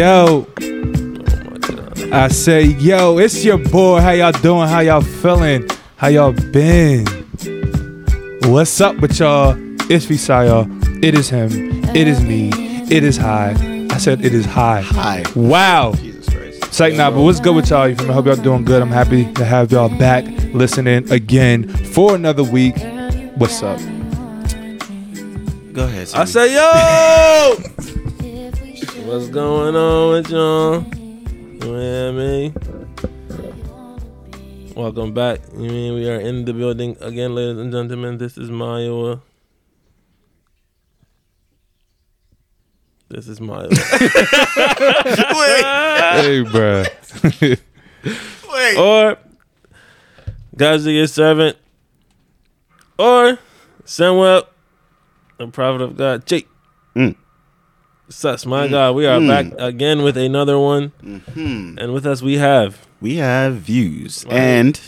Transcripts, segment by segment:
Yo, I say, yo, it's your boy. How y'all doing? How y'all feeling? How y'all been? What's up with y'all? It's Visaya. It is him. It is me. It is high. I said it is high. Hi. Wow. Jesus Christ. Psych nah, but what's good with y'all? You feel me? I hope y'all doing good. I'm happy to have y'all back listening again for another week. What's up? Go ahead. I say, yo, what's going on with y'all? You know what I mean? Welcome back. You mean we are in the building again, ladies and gentlemen. This is Mayowa. This is Mayowa. Hey, bruh. Wait. or God's your servant, or Samuel, the prophet of God, Jake. Mm. Sus, my God, we are back again with another one, Hmm. and with us we have. We have views. Right. And,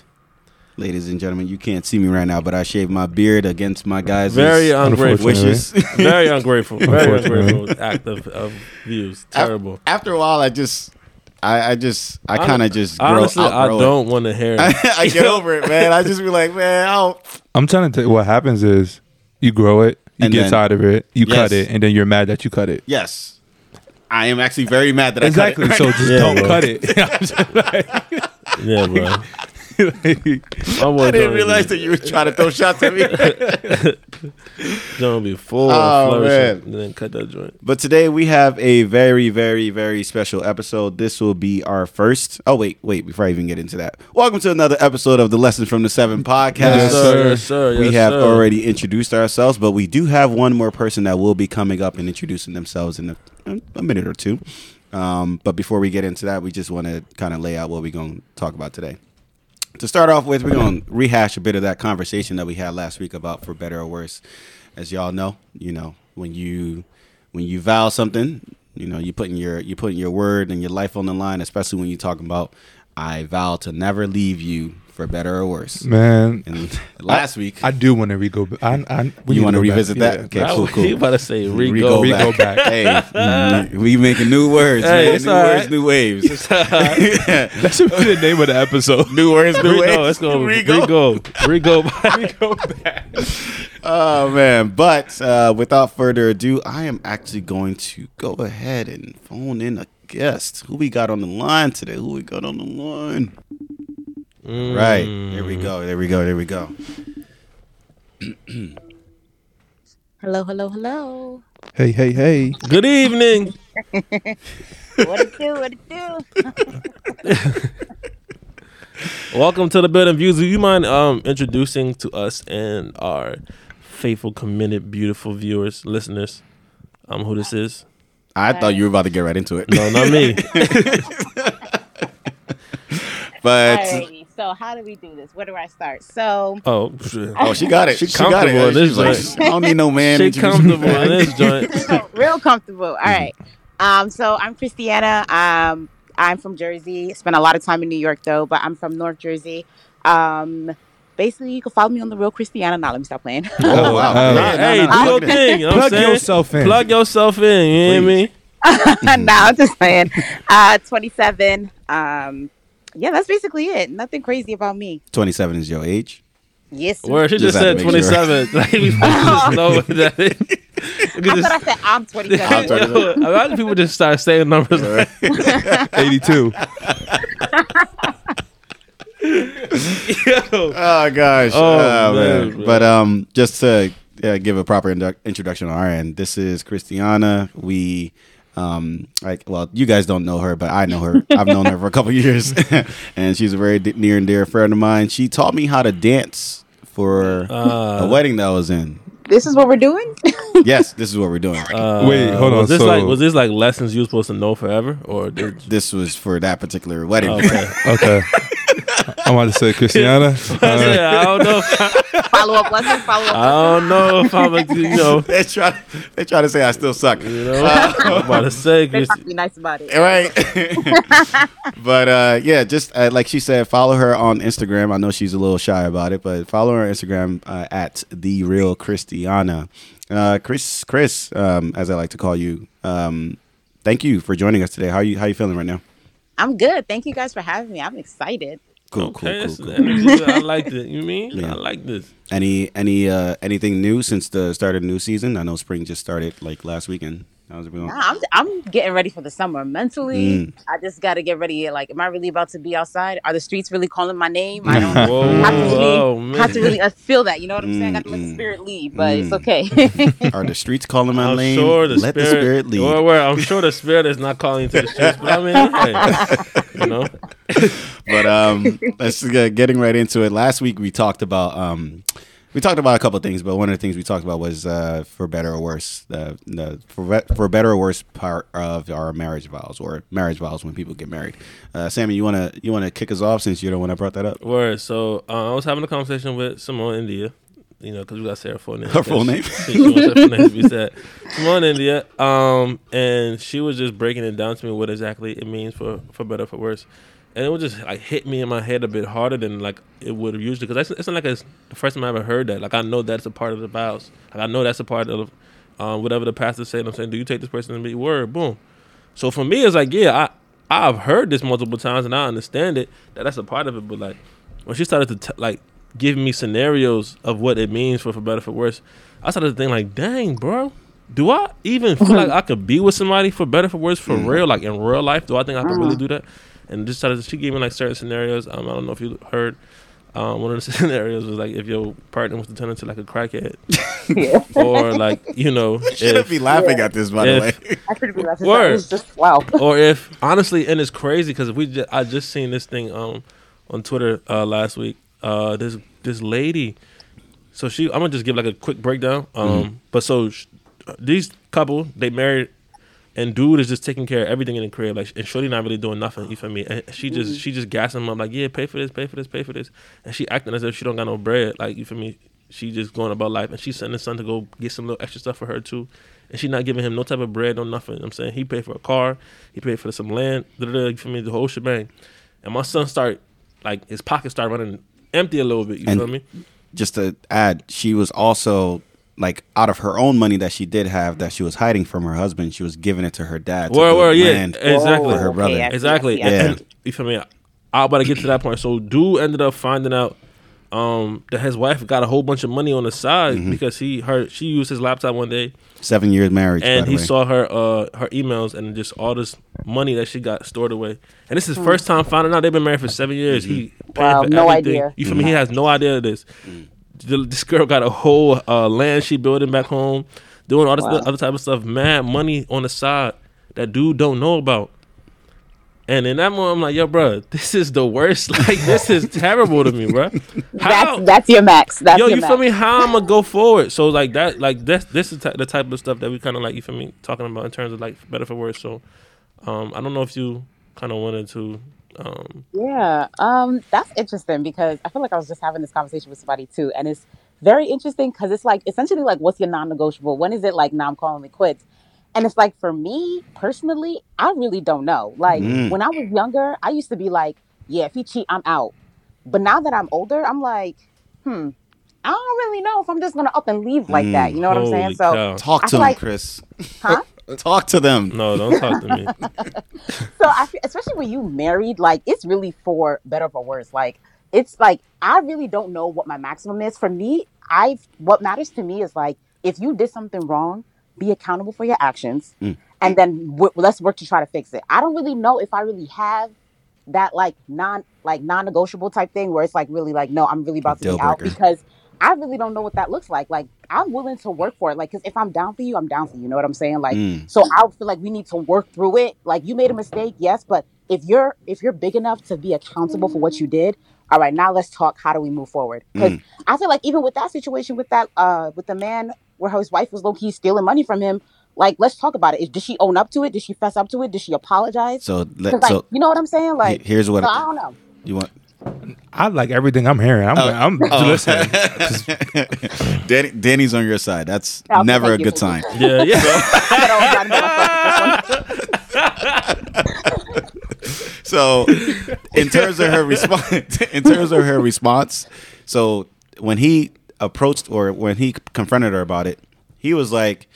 ladies and gentlemen, you can't see me right now, but I shaved my beard against my guys' Very ungrateful. wishes. Very ungrateful. Very Unfortunately. ungrateful act of, of views. Terrible. After a while, I just, I, I just, I kind of just grow, Honestly, I don't want to hear it. I get over it, man. I just be like, man, I don't. I'm trying to tell you what happens is you grow it, you And get then- tired of it, you cut it, and then you're mad that you cut it. Yes. I am actually very mad that Exactly. I cut So it. just Yeah, don't bro. cut it. Like- yeah, bro. I didn't realize that you were trying to throw shots at me. Don't be full Oh, of flourishing, man. and then cut that joint. But today we have a very, very, very special episode. This will be our first. Oh wait, wait! Before I even get into that, welcome to another episode of the Lessons from the Seven podcast. Yes, sir. Yes, sir. we yes, have sir. already introduced ourselves, but we do have one more person that will be coming up and introducing themselves in a, a minute or two. Um, but before we get into that, we just want to kind of lay out what we're going to talk about today. To start off with, we're going to rehash a bit of that conversation that we had last week about for better or worse. As y'all know, you know when you when you vow something, you know you're putting your you're putting your word and your life on the line, especially when you're talking about I vow to never leave you for better or worse. Man, And last week, I do want to re-go. I, I, we you want to go back. revisit that? Yeah. Okay, That cool, was- cool. He about to say Re- Rigo. Rigo back. hey, we making new words, Hey, man. it's New all words, right. new waves. That should be the name of the episode. new words, new waves. No, it's going to Rigo. Rigo. Rigo. go back. Oh man! But uh, without further ado, I am actually going to go ahead and phone in a guest. Who we got on the line today? Who we got on the line? Right there we go. There we go. There we go. Hello, hello, hello. Hey, hey, hey. Good evening. What it do? What it do? Welcome to the building views. Do you mind um introducing to us and our faithful, committed, beautiful viewers, listeners, um, who this is? I thought you were about to get right into it. No, not me. but Alrighty. So how do we do this? Where do I start? So Oh, oh, she got it. She, got comfortable in it. this She's like, joint. I don't need no man. She comfortable in this joint. real comfortable. All right. Um, so I'm Christiana. Um, I'm from Jersey. Spent a lot of time in New York though, but I'm from North Jersey. Um, basically, you can follow me on the real Christiana. Now let me stop playing. Oh wow! Uh, Yeah, no, hey, no, do your thing. You know Plug saying? yourself in. Plug yourself in. You hear Please. me? no, I'm just playing. Uh, 27. Um, yeah, that's basically it. Nothing crazy about me. Twenty-seven is your age. Yes. sir. Where she just, Just said to make sure. 27. Like, we just know what that is. I just- thought I said I'm 27. I'm 27. A lot of people just start saying numbers. like, 82. Yo. Oh gosh. Oh, Oh, man, man. But um, just to uh, give a proper indu- introduction on our end, this is Christiana. We um, like, well, you guys don't know her, but I know her. I've known her for a couple years, and she's a very d- near and dear friend of mine. She taught me how to dance for Uh, a wedding that I was in. This is what we're doing? Yes, this is what we're doing. uh, Wait, hold on, Was this so- like was this like lessons you were supposed to know forever, or did This was for that particular wedding. okay? Okay. I'm about to say Christiana. Uh, yeah, I don't know. Follow up lesson, follow up. I don't know if I'm, a, you know, they try. They try to say I still suck. you know. I'm about to say, They're Chris- trying to be nice about it. right but uh yeah just uh, like she said follow her on instagram i know she's a little shy about it but follow her on instagram uh, at the real christiana uh chris chris um as i like to call you um thank you for joining us today. How you how you feeling right now? I'm good. Thank you guys for having me. I'm excited. Cool, okay, cool, cool, that's cool. the energy. I like it. You mean? Yeah. I like this. Any any uh anything new since the start of the new season? I know spring just started like last weekend. How's it going? Nah, I'm I'm getting ready for the summer mentally. Mm. I just got to get ready. Like, am I really about to be outside? Are the streets really calling my name? I don't Whoa, have to really, man. have to really uh, feel that. You know what I'm saying? I got to let the Mm, spirit lead, but it's mm. okay. Are the streets calling my I'm name? sure the Let spirit, the spirit lead. Well, well, I'm sure the spirit is not calling to the streets, but I mean, hey, you know, but um, let's get getting right into it. Last week we talked about um, we talked about a couple of things, but one of the things we talked about was uh, for better or worse, the, the for for better or worse part of our marriage vows or marriage vows when people get married. Uh, Sammy, you wanna you wanna kick us off since you're the one that brought that up. word. So uh, I was having a conversation with Simone India, you know, because we got her full name. Her full name. She, she wants her full name to be said. Simone India, um, and she was just breaking it down to me what exactly it means for for better for worse. And it would just like hit me in my head a bit harder than like it would have usually because it's not like it's the first time I ever heard that. Like I know that's a part of the vows. Like I know that's a part of um, whatever the pastor said. I'm saying, do you take this person to be word? Boom. So for me, it's like, yeah, I I've heard this multiple times and I understand it that that's a part of it. But like when she started to t- like give me scenarios of what it means for for better for worse, I started to think like, dang, bro, do I even feel like I could be with somebody for better for worse for real, like in real life? Do I think I could really do that? And just started. She gave me like certain scenarios. Um, I don't know if you heard. Um, one of the scenarios was like if your partner was to turn into like a crackhead, yeah. or like you know, Shouldn't if, be laughing at this, by if- the way. I could be laughing. Word. It was just wow. or if honestly, and it's crazy because we just, I just seen this thing um on Twitter uh, last week. Uh, this this lady, so she I'm gonna just give like a quick breakdown. Um, but so sh- these couple they married, and dude is just taking care of everything in the crib. Like, and Shorty not really doing nothing. You feel me? And she just she just gassing him up like, yeah, pay for this, pay for this, pay for this, and she acting as if she don't got no bread. Like, you feel me? She just going about life, and she sending his son to go get some little extra stuff for her too, and she not giving him no type of bread, no nothing. I'm saying he paid for a car, he paid for some land, da da da. You feel me? The whole shebang. And my son start like his pockets start running empty a little bit. You And- feel me? Just to add, she was also like out of her own money that she did have that she was hiding from her husband. She was giving it to her dad. to Word, build word, yeah, exactly. her brother. I see, Exactly. I see, And, you feel me? I'm about to get to that point. So dude ended up finding out um, that his wife got a whole bunch of money on the side Mm-hmm. because he her she used his laptop one day Seven years marriage, and by the he way. saw her uh her emails and just all this money that she got stored away. And this is Hmm. first time finding out they've been married for seven years. He Mm-hmm. paying Wow, for no everything. idea. You feel me? He has no idea of this. Mm. The- This girl got a whole uh, land she building back home, doing all this Wow. other type of stuff. Mad money on the side that dude don't know about. And in that moment, I'm like, yo, bro, this is the worst. Like, this is terrible to me, bro. How? That's that's your max. That's Yo, you max. feel me? How I'm gonna go forward? So like that, like this, this is t- the type of stuff that we kind of like. You feel me? Talking about in terms of like better for worse. So, um, I don't know if you kind of wanted to, um, Yeah, um, that's interesting because I feel like I was just having this conversation with somebody too, and it's very interesting because it's like essentially like, what's your non-negotiable? When is it like, now I'm calling it quits? And it's like for me personally, I really don't know. Like Mm. when I was younger, I used to be like, yeah, if he cheat, I'm out. But now that I'm older, I'm like, hmm, I don't really know if I'm just gonna up and leave like that. You know what I'm saying? So, cow. Talk to feel them, like- Chris. huh? Talk to them. no, don't talk to me. so I feel, especially when you married, like it's really for better or for worse. Like it's like I really don't know what my maximum is. For me, I what matters to me is like if you did something wrong, be accountable for your actions, Mm. and then w- let's work to try to fix it. I don't really know if I really have that like non like non-negotiable type thing where it's like really like no, I'm really about to Deal be out because I really don't know what that looks like. Like I'm willing to work for it. Like because if I'm down for you, I'm down for you. You know what I'm saying? Like Mm. so I feel like we need to work through it. Like you made a mistake, yes, but if you're if you're big enough to be accountable for what you did, all right, now let's talk. How do we move forward? Because I feel like even with that situation with that uh with the man where his wife was low key stealing money from him, like let's talk about it. Is- Did she own up to it? Did she fess up to it? Did she apologize? So, 'Cause, let, like so you know what I'm saying? Like here's what so I don't know. you want. I like everything I'm hearing. I'm, oh. I'm Oh. listening. Danny, Danny's on your side. That's Okay, never a good sign. Yeah, yeah. I don't know how to do myself with this one. So, in terms of her response, in terms of her response, so when he approached or when he confronted her about it, he was like,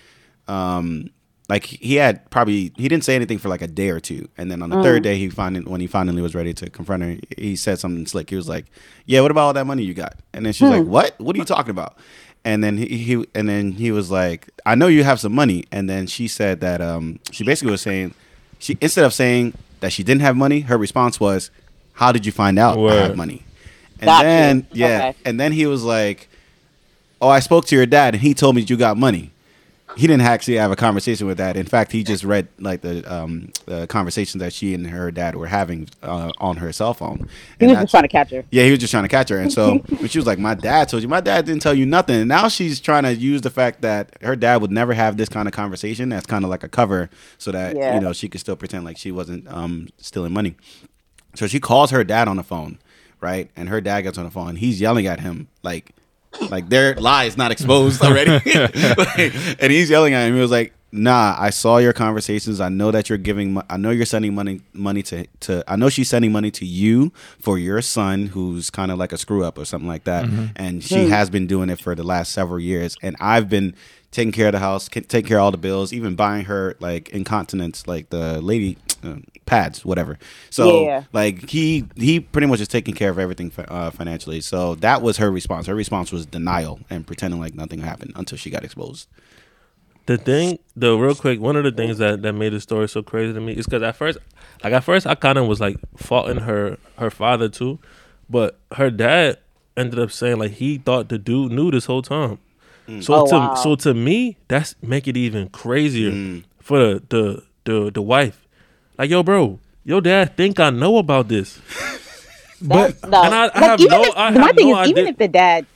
um, like he had probably he didn't say anything for like a day or two, and then on the Mm. third day he finally when he finally was ready to confront her, he said something slick. He was like, "Yeah, what about all that money you got?" And then she's Hmm. like, "What? What are you talking about?" And then he, he and then he was like, "I know you have some money." And then she said that um she basically was saying she instead of saying that she didn't have money, her response was, "How did you find out I have money?" And Got you. then yeah, Okay. and then he was like, "Oh, I spoke to your dad, and he told me you got money." He didn't actually have a conversation with that. In fact, he just read like the um, the conversations that she and her dad were having uh, on her cell phone. He was that's- just trying to catch her. yeah, he was just trying to catch her. And so when she was like, My dad told you, my dad didn't tell you nothing. And now she's trying to use the fact that her dad would never have this kind of conversation as kind of like a cover so that, Yeah. you know, she could still pretend like she wasn't um, stealing money. So she calls her dad on the phone, right? And her dad gets on the phone and he's yelling at him like like their lie is not exposed already. Like, and he's yelling at him. He was like, "Nah, I saw your conversations. I know that you're giving. mo- I know you're sending money money to to. I know she's sending money to you for your son, who's kind of like a screw up or something like that. Mm-hmm. And she hmm. has been doing it for the last several years. And I've been." Taking care of the house, taking care of all the bills, even buying her like incontinence, like the lady uh, pads, whatever. So Yeah. like he he pretty much is taking care of everything uh, financially. So that was her response. Her response was denial and pretending like nothing happened until she got exposed. The thing, the real quick, one of the things that, that made the story so crazy to me is because at first, like at first, I kind of was like faulting her her father too, but her dad ended up saying like he thought the dude knew this whole time. So Oh, to wow. so to me, that's make it even crazier Mm. for the, the the the wife. Like yo, bro, your dad think I know about this. but no. and I- I Like, have even no- if- I my thing no is, even if the dad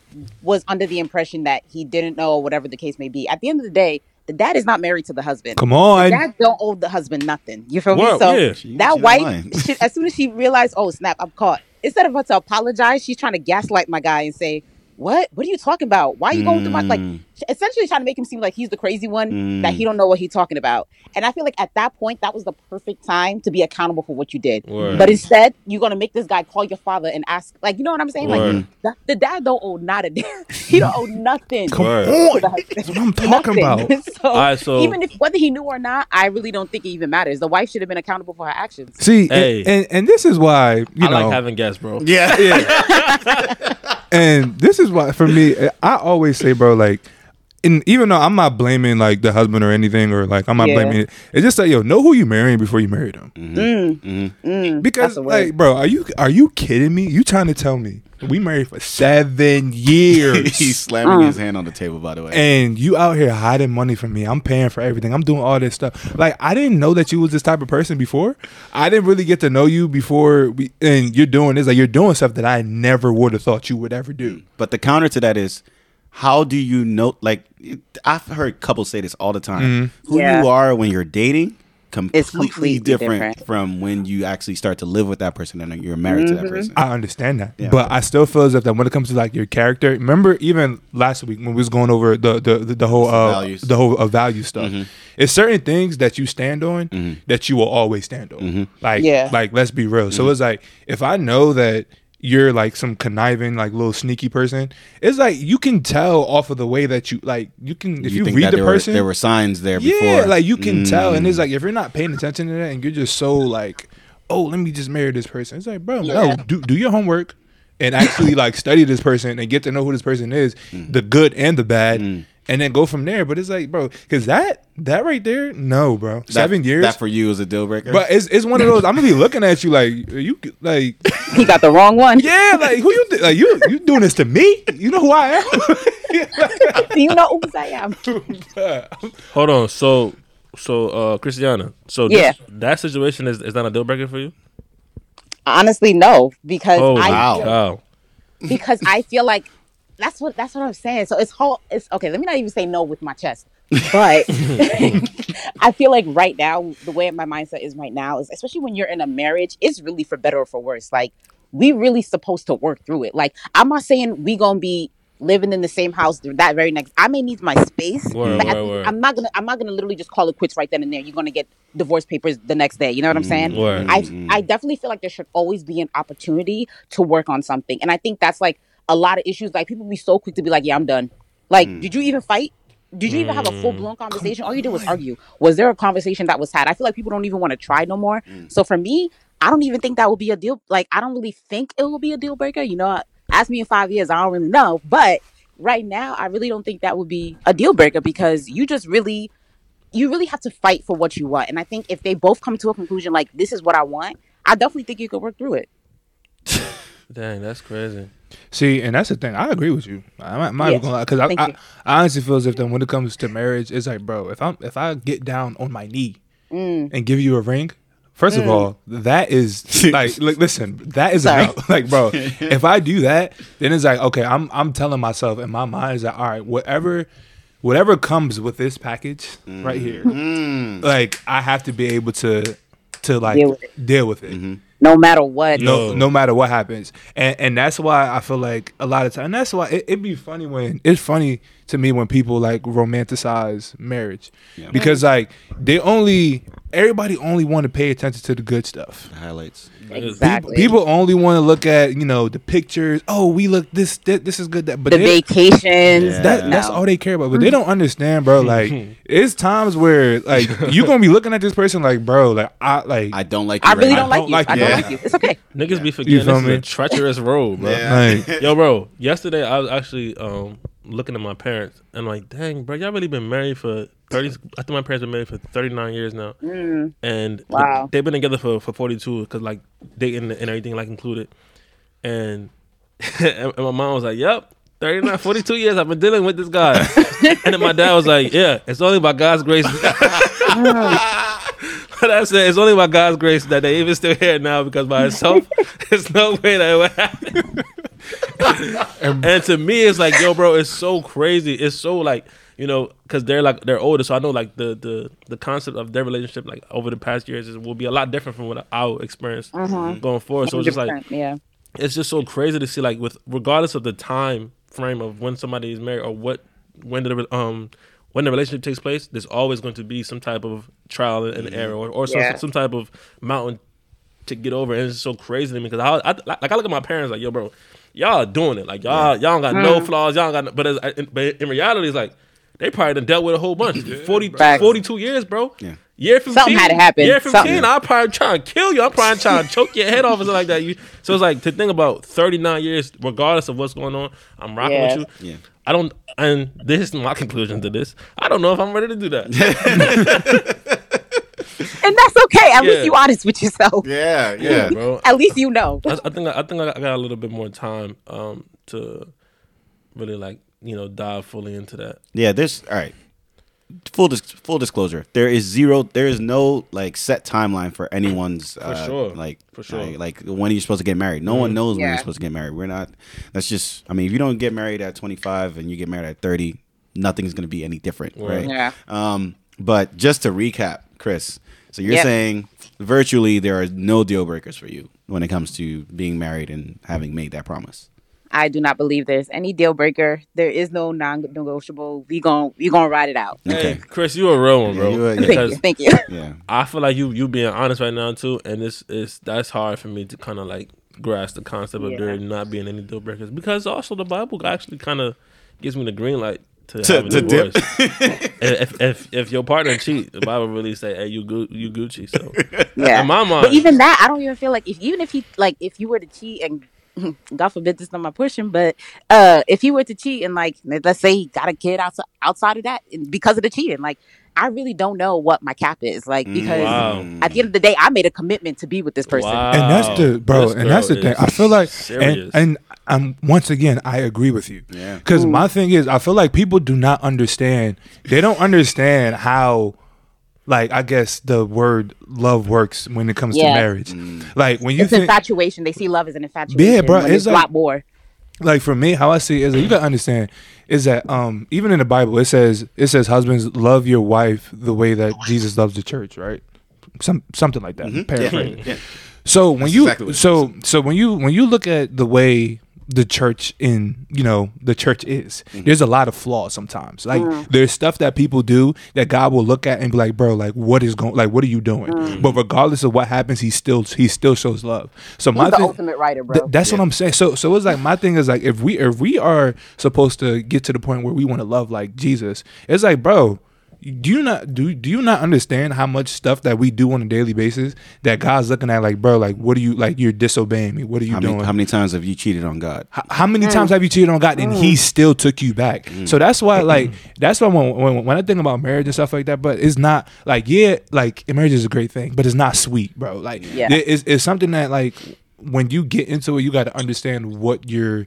was under the impression that he didn't know, whatever the case may be, at the end of the day, the dad is not married to the husband. Come The on. dad don't owe the husband nothing. You feel Well, me? So yeah. She- she that not wife, she, as soon as she realized, oh snap, I'm caught. Instead of her to apologize, she's trying to gaslight my guy and say, "What? What are you talking about? Why are you going through my like?" Mm. Mm. Essentially, trying to make him seem like he's the crazy one that Mm. he don't know what he's talking about. And I feel like at that point, that was the perfect time to be accountable for what you did. Word. But instead, you're gonna make this guy call your father and ask, like, you know what I'm saying? Word. Like, the, the dad don't owe not a damn. he don't owe nothing. Come on. to the husband. That's what I'm talking Nothing. about. so, Alright, so- even if whether he knew or not, I really don't think it even matters. The wife should have been accountable for her actions. See, and- Hey. and, and this is why you I know, like having guests, bro. Yeah, Yeah. and this is why for me, I always say, bro, like, and even though I'm not blaming like the husband or anything, or like I'm not Yeah. blaming it, it's just like, yo, know who you marrying before you marry them. Mm, mm, Because that's a word. like, bro, are you are you kidding me? You trying to tell me we married for seven years? He's slamming Uh. his hand on the table, by the way. and you out here hiding money from me. I'm paying for everything. I'm doing all this stuff. Like I didn't know that you was this type of person before. I didn't really get to know you before. We, and you're doing this. Like you're doing stuff that I never would have thought you would ever do. But the counter to that is, how do you know? Like, I've heard couples say this all the time. Mm-hmm. Who Yeah. you are when you're dating, completely, It's completely different, different. from when you actually start to live with that person and you're married to that Mm-hmm. person. I understand that, Yeah. but I still feel as if that when it comes to like your character. Remember, even last week when we was going over the the the, the whole uh, Values. the whole uh, value stuff. It's certain things that you stand on that you will always stand on. Like Yeah. like let's be real. So it's like if I know that you're like some conniving like little sneaky person, it's like you can tell off of the way that you like you can if you, think read the there person were, there were signs there before. yeah, before. like you can tell, and it's Mm. like if you're not paying attention to that, and you're just so like, oh, let me just marry this person. It's like, bro, Yeah. no, do do your homework and actually like study this person and get to know who this person is, Mm. the good and the bad, and then go from there. But it's like, bro, because that that right there, no, bro, That- seven years. That for you is a deal breaker. but it's, it's one of those. I'm gonna be looking at you like are you like he got the wrong one. yeah like who you like you you doing this to me? You know who I am? Do you know who I am? Hold on. So, so uh, Christiana. So this- Yeah. that situation is is not a deal breaker for you. Honestly, no, because Oh I wow. feel- wow. because I feel like that's what that's what I'm saying. So it's whole it's okay, let me not even say no with my chest. But I feel like right now, the way my mindset is right now is especially when you're in a marriage, it's really for better or for worse. Like we really supposed to work through it. Like I'm not saying we gonna be living in the same house that very next I may need my space. Word, word, word. I'm not gonna I'm not gonna literally just call it quits right then and there. You're gonna get divorce papers the next day. You know what I'm mm, saying? Word. I I definitely feel like there should always be an opportunity to work on something, and I think that's like a lot of issues. Like people be so quick to be like, "Yeah, I'm done." Like, hmm. did you even fight? did you even have a hmm. full blown conversation? All you did was argue. Was there a conversation that was had? I feel like people don't even want to try no more. Hmm. So for me, I don't even think that will be a deal. Like I don't really think it will be a deal breaker. You know, ask me in five years, I don't really know. But right now, I really don't think that would be a deal breaker because you just really, you really have to fight for what you want. And I think if they both come to a conclusion like this is what I want, I definitely think you could work through it. Dang, that's crazy. See, and that's the thing. I agree with you. I'm, I'm not Yes. even gonna lie because I, I. I honestly feel as if then when it comes to marriage, it's like, bro, if I'm if I get down on my knee Mm. and give you a ring, first of mm. all, that is like, like listen, that is Sorry. enough. Like, bro, if I do that, then it's like, okay, I'm I'm telling myself in my mind is that all right, whatever. Whatever comes with this package right here, mm. like I have to be able to, to like Deal with it. deal with it mm-hmm. No matter what. no no matter what happens and and that's why i feel like a lot of time and that's why it, it'd be funny when it's funny to me when people like romanticize marriage Yeah. because like they only everybody only want to pay attention to the good stuff The highlights. Exactly. People, people only want to look at you know the pictures. Oh, we look this this, this is good. That but the they- vacations. Yeah. that, no. that's all they care about. But they don't understand, bro. Like it's times where like you're gonna be looking at this person like, bro, like I like I don't like. You I really right don't now. like you. like I you. don't Yeah. like you. It's okay. Niggas be forgetting feel this me? is a treacherous road, bro. Yeah. like Yo, bro. Yesterday I was actually um looking at my parents and like, dang, bro, y'all really been married for thirty. I think my parents been married for thirty nine years now, Mm. and Wow. they've been together for for forty two because like dating and everything like included, and and my mom was like, yep. 39, 42 years I've been dealing with this guy. and then my dad was like, Yeah, it's only by God's grace. but I said, It's only by God's grace that they even still here now because by itself, there's no way that it would happen. and to me, it's like, yo, bro, it's so crazy. It's so like, you know, because they're like they're older, so I know like the the the concept of their relationship like over the past years is, will be a lot different from what I'll experience going forward. So it's just like yeah. it's just so crazy to see like with regardless of the time frame of when somebody is married or what when did the um when the relationship takes place, there's always going to be some type of trial and mm-hmm. error or, or some, Yeah. some type of mountain to get over. And it's so crazy to me because I, I like I look at my parents like yo, bro, y'all are doing it. Like y'all y'all don't got no mm. flaws. Y'all got no, but as, but in reality, it's like they probably done dealt with a whole bunch. 40, 42 years, bro. Yeah. Year 15. Something had to happen. Year 15, Something. I'll probably try and kill you. I'm probably trying to choke your head off or something like that. You, so it's like to think about 39 years, regardless of what's going on, I'm rocking Yeah. with you. Yeah. I don't, and this is my conclusion to this. I don't know if I'm ready to do that. And that's okay. At Yeah. least you honest with yourself. Yeah. Yeah. bro. At least you know. I, I think I think I got a little bit more time um, to really like you know dive fully into that. Yeah, there's all right. Full dis- full disclosure. There is zero. There is no like set timeline for anyone's. uh, sure. Like For sure. Mm-hmm. Like, like when you're supposed to get married. No one knows when Yeah. you're supposed to get married. We're not. That's just. I mean, if you don't get married at 25 and you get married at 30, nothing's gonna be any different, Right. right? Yeah. Um. But just to recap, Chris. So you're Yep. saying virtually there are no deal breakers for you when it comes to being married and having made that promise. I do not believe there's any deal breaker. There is no non-negotiable. We gon' we gonna ride it out. Okay. Hey, Chris, you a real one, bro. Yeah, you a- yeah. Thank you. Thank you. Yeah. I feel like you you being honest right now too, and this is that's hard for me to kind of like grasp the concept of Yeah. there not being any deal breakers because also the Bible actually kind of gives me the green light to, To- have a to dip. divorce. if, if if your partner cheat, the Bible really say, "Hey, you Gu- you Gucci." So Yeah. in my mind, But even that, I don't even feel like if even if he like if you were to cheat and God forbid this is not my pushing, but uh if he were to cheat and like let's say he got a kid outside outside of that because of the cheating, like I really don't know what my cap is like because Wow. at the end of the day, I made a commitment to be with this person. Wow. and that's the bro, This and that's the thing. I feel like, and, serious. and I'm once again, I agree with you. Yeah. Because my thing is, I feel like people do not understand. They don't understand how, like, I guess the word love works when it comes to Yeah. marriage. Like when you It's think, infatuation. They see love as an infatuation. Yeah, bro, when it's It's a like- lot more. like for me, how I see it is that you gotta understand is that um even in the Bible it says it says husbands love your wife the way that Jesus loves the church, right? Some something like that. Paraphrasing. Yeah. So when That's you exactly so so when you when you look at the way the church in you know the church is. Mm-hmm. There's a lot of flaws sometimes. Like there's stuff that people do that God will look at and be like, bro, like what is going like what are you doing? Mm-hmm. But regardless of what happens, he still he still shows love. So my the thing, ultimate writer, bro. Th- that's what I'm saying. So so it's like my thing is like if we if we are supposed to get to the point where we want to love like Jesus, it's like bro, do you not do do you not understand how much stuff that we do on a daily basis that God's looking at like bro like what are you like you're disobeying me what are you How doing many, how many times have you cheated on God? H- how many Mm. times have you cheated on God and He still took you back? Mm. So that's why, like, that's why when, when when I think about marriage and stuff like that, but it's not like yeah, like marriage is a great thing, but it's not sweet, bro. Like, Yeah. it's, it's something that like when you get into it, you got to understand what you're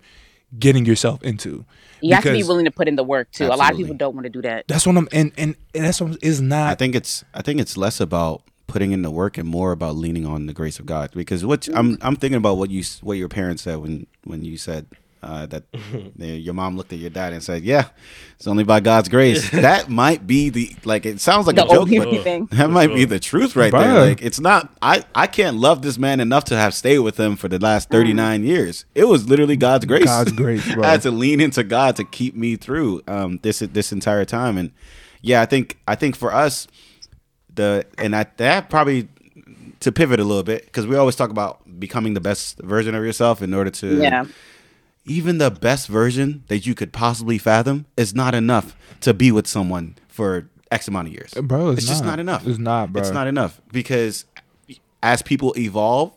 getting yourself into. You have to be willing to put in the work too. A lot of people don't want to do that. That's what I'm, and and, and that's what is not. I think it's I think it's less about putting in the work and more about leaning on the grace of God. Because what I'm I'm thinking about what you what your parents said when when you said uh, that they- your mom looked at your dad and said, "Yeah, it's only by God's grace." that might be the like it sounds like The a joke. but thing. That might be the truth right there. Like it's not. I I can't love this man enough to have stayed with him for the last Mm. 39 years. It was literally God's grace. God's grace, bro. I had to lean into God to keep me through um, this this entire time. And yeah, I think I think for us, the and I, that probably to pivot a little bit because we always talk about becoming the best version of yourself in order to Yeah. Even the best version that you could possibly fathom is not enough to be with someone for X amount of years. Bro, it's just not. not enough. It's not, bro. It's not enough because as people evolve,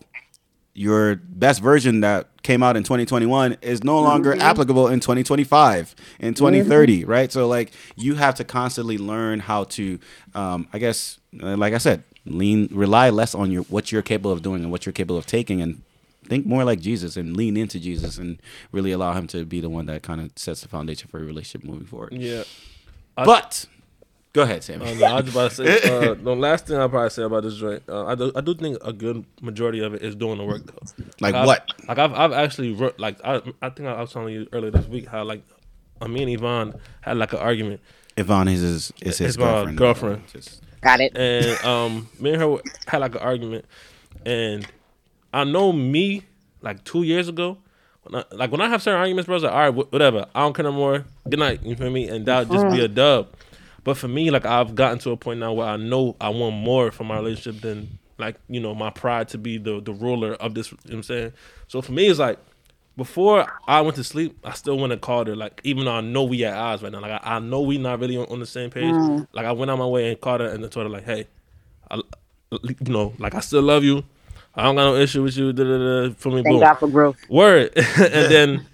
your best version that came out in 2021 is no longer applicable in 2025 in 2030 right so like you have to constantly learn how to um, i guess like i said lean rely less on your what you're capable of doing and what you're capable of taking and think more like jesus and lean into jesus and really allow him to be the one that kind of sets the foundation for your relationship moving forward Yeah. but go ahead sammy Uh, no, I was about to say uh, the last thing I'll probably say about this joint. Uh, I do I do think a good majority of it is doing the work though. Like I've- what? Like I've I've actually wrote, like I I think I was telling you earlier this week how like uh, me and Yvonne had like an argument yvonne is his is his girlfriend girlfriend. Just- Got it. and um me and her had like an argument and I know me like two years ago when I, like when I have certain arguments bro I was like all right wh- whatever I don't care no more good night you feel me and that would just be a dub but for me like I've gotten to a point now where I know I want more from my relationship than like you know my pride to be the the ruler of this you know what I'm saying so for me it's like before I went to sleep, I still went and called her. Like even though I know we at odds right now, like I, I know we not really on, on the same page. Mm. Like I went on my way and called her and told her like, hey, I, you know, like I still love you. I don't got no issue with you. Da, da, da, for me, Thank boom. God for growth. Word. and then,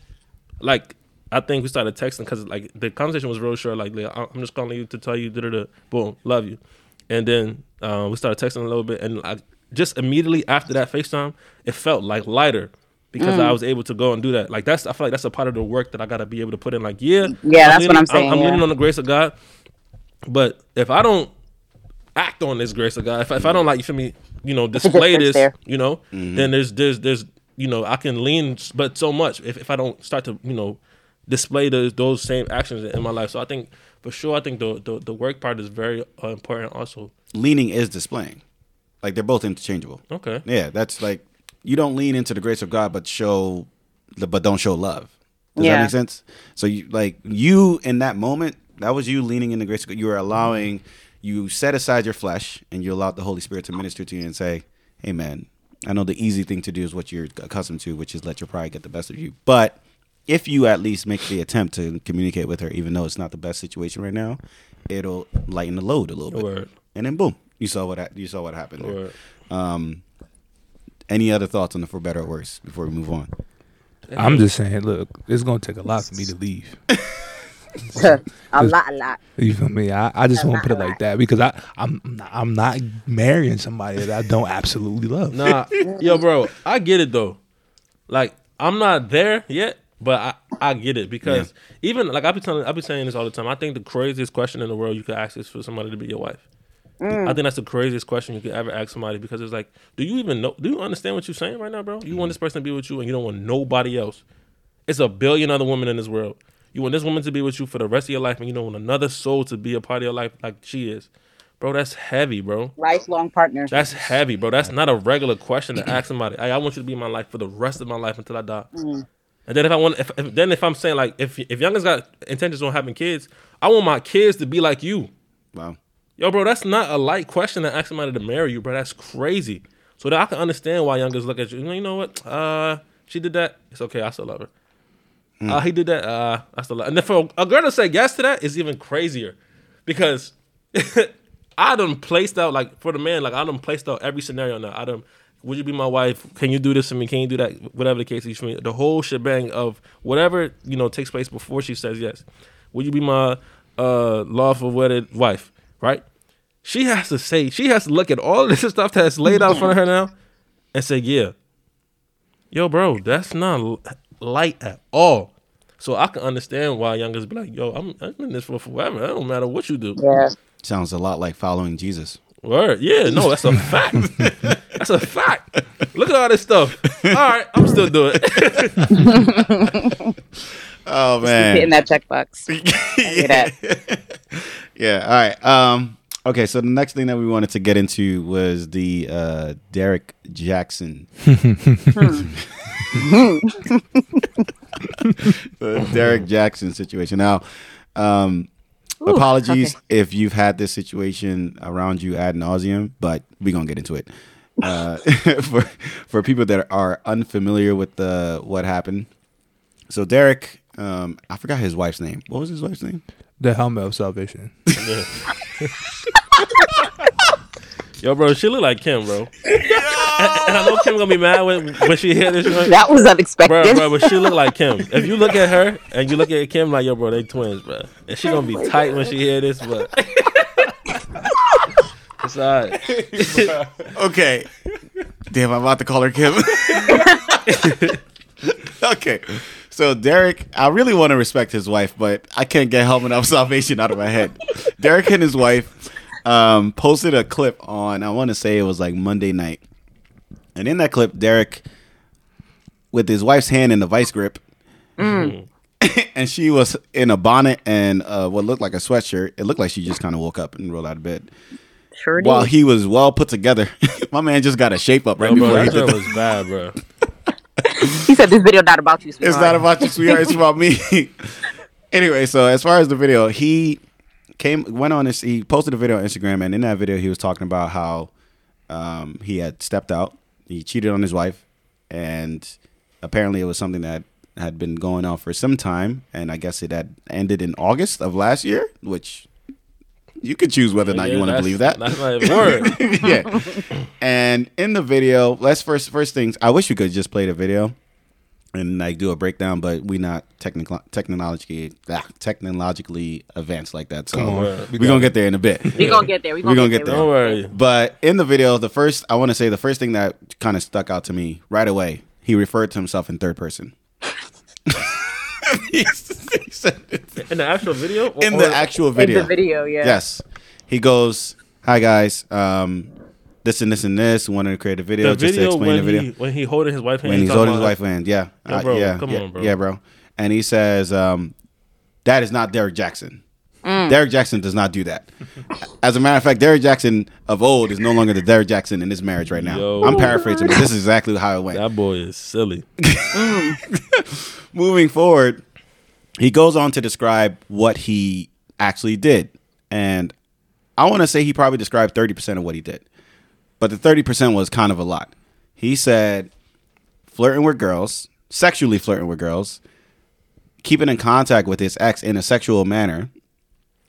like, I think we started texting because like the conversation was real short. Like, like, I'm just calling you to tell you, da, da, da, boom, love you. And then uh, we started texting a little bit, and like just immediately after that Facetime, it felt like lighter because I was able to go and do that. Like that's I feel like that's a part of the work that I got to be able to put in. Like, yeah, Yeah, that's what I'm saying, I'm, yeah. leaning on the grace of God, but if I don't act on this grace of God, if, if I don't like you feel me, you know, display this, there. you know, then there's there's there's you know I can lean, but so much if if I don't start to you know display those those same actions in my life. So I think for sure, I think the the, the work part is very uh, important. Also, leaning is displaying like they're both interchangeable okay, Yeah, that's like you don't lean into the grace of God, but show, the, but don't show love. Does that make sense? So you like you in that moment, that was you leaning in the grace of God. You were allowing, you set aside your flesh, and you allow the Holy Spirit to minister to you and say, "Hey, man, I know the easy thing to do is what you're accustomed to, which is let your pride get the best of you. But if you at least make the attempt to communicate with her, even though it's not the best situation right now, it'll lighten the load a little bit. Word. And then boom, you saw what ha- you saw what happened. There. Um, any other thoughts on the for better or worse before we move on? I'm just saying, look, it's gonna take a lot for me to leave. a lot, a lot. You feel me? I, I just want to put it like that because I I'm I'm not marrying somebody that I don't absolutely love. Nah, yo, bro, I get it though. Like, I'm not there yet, but I, I get it because even like I be telling, I be saying this all the time. I think the craziest question in the world you could ask is for somebody to be your wife. Mm. I think that's the craziest question you could ever ask somebody because it's like, do you even know? Do you understand what you're saying right now, bro? You want mm. this person to be with you, and you don't want nobody else. It's a billion other women in this world. You want this woman to be with you for the rest of your life, and you don't want another soul to be a part of your life like she is, bro. That's heavy, bro. Lifelong partner. That's heavy, bro. That's not a regular question to ask somebody. Hey, I want you to be in my life for the rest of my life until I die. And then if I want, if, if then if I'm saying like if if youngest got intentions on having kids, I want my kids to be like you. Wow. Yo, bro, that's not a light question to ask somebody to marry you, bro. That's crazy. So that I can understand why youngers look at you. You know what? Uh, she did that. It's okay. I still love her. Uh, he did that. Uh, still love. And then for a girl to say yes to that is even crazier, because I done placed out like for the man, like I done placed out every scenario now. I done. Would you be my wife? Can you do this for me? Can you do that? Whatever the case is for me, the whole shebang of whatever you know takes place before she says yes. Would you be my uh, lawful wedded wife? Right? She has to say. She has to look at all this stuff that's laid out in front of her now, and say, "Yeah, yo, bro, that's not light at all." So I can understand why youngers be like, "Yo, I'm, I'm in this for forever. It don't matter what you do." Yeah. Sounds a lot like following Jesus. Word. Yeah, no, that's a fact. that's a fact. Look at all this stuff. All right, I'm still doing it. Oh Hitting man. that checkbox. hear that. yeah. All right. Um. Okay. So the next thing that we wanted to get into was the uh, Derrick Jackson. The Derrick Jackson situation. Now, um, Ooh, apologies okay. if you've had this situation around you ad nauseum, but we're gonna get into it. Uh, for for people that are unfamiliar with the what happened, so Derrick, um, I forgot his wife's name. What was his wife's name? The helmet of salvation. Yo, bro, she look like Kim, bro. and, and I know Kim gonna be mad when when she hear this. Joint. That was unexpected. bro, bro. but she look like Kim. If you look at her and you look at Kim, like yo, bro, they twins, bro. And she gonna be oh tight when she hear this, but it's alright. Okay. Damn, I'm about to call her Kim. okay. So Derrick, I really want to respect his wife, but I can't get helmet of salvation out of my head. Derrick and his wife um, posted a clip on I want to say it was like Monday night. And in that clip, Derrick with his wife's hand in the vice grip and she was in a bonnet and uh, what looked like a sweatshirt. It looked like she just kind of woke up and rolled out of bed. Sure did. While he was well put together, my man just got a shape up right Bro, bro, before he did joint the was bad, bro. he said this video not about you, sweetheart. It's not about you, sweetheart. It's about me. anyway, so as far as the video, he came went on this. He posted a video on Instagram, and in that video, he was talking about how um, he had stepped out. He cheated on his wife, and apparently, it was something that had been going on for some time. And I guess it had ended in August of last year, which you could choose whether or not you want to believe that. That's even word. yeah. And in the video, let's first first things. I wish we could just play the video and like do a breakdown, but we not technical technologically ah, technologically advanced like that. So Come on. We're gonna get there in a bit. We're gonna get there. We We gonna, gonna get, get there. there. Don't worry. But in the video, the first I want to say the first thing that kind of stuck out to me right away, he referred to himself in third person. he said it In the actual video, or- in the or- actual In video. the video, yeah. Yes. He goes, "Hi guys, um, this and this and this. Wanted to create a video, the just to explain the video he when he holding his wife hand, when he he's talking holding his about- wife hand. Yeah, Yo, Uh, yeah, come yeah, on, bro. yeah, bro. And he says, um, "That is not Derrick Jackson. Mm. Derrick Jackson does not do that. As a matter of fact, Derrick Jackson of old is no longer the Derrick Jackson in this marriage right now. Yo. I'm paraphrasing, but this is exactly how it went. That boy is silly. moving forward, he goes on to describe what he actually did. And I want to say he probably described 30% of what he did. But the 30% was kind of a lot. He said flirting with girls, sexually flirting with girls, keeping in contact with his ex in a sexual manner,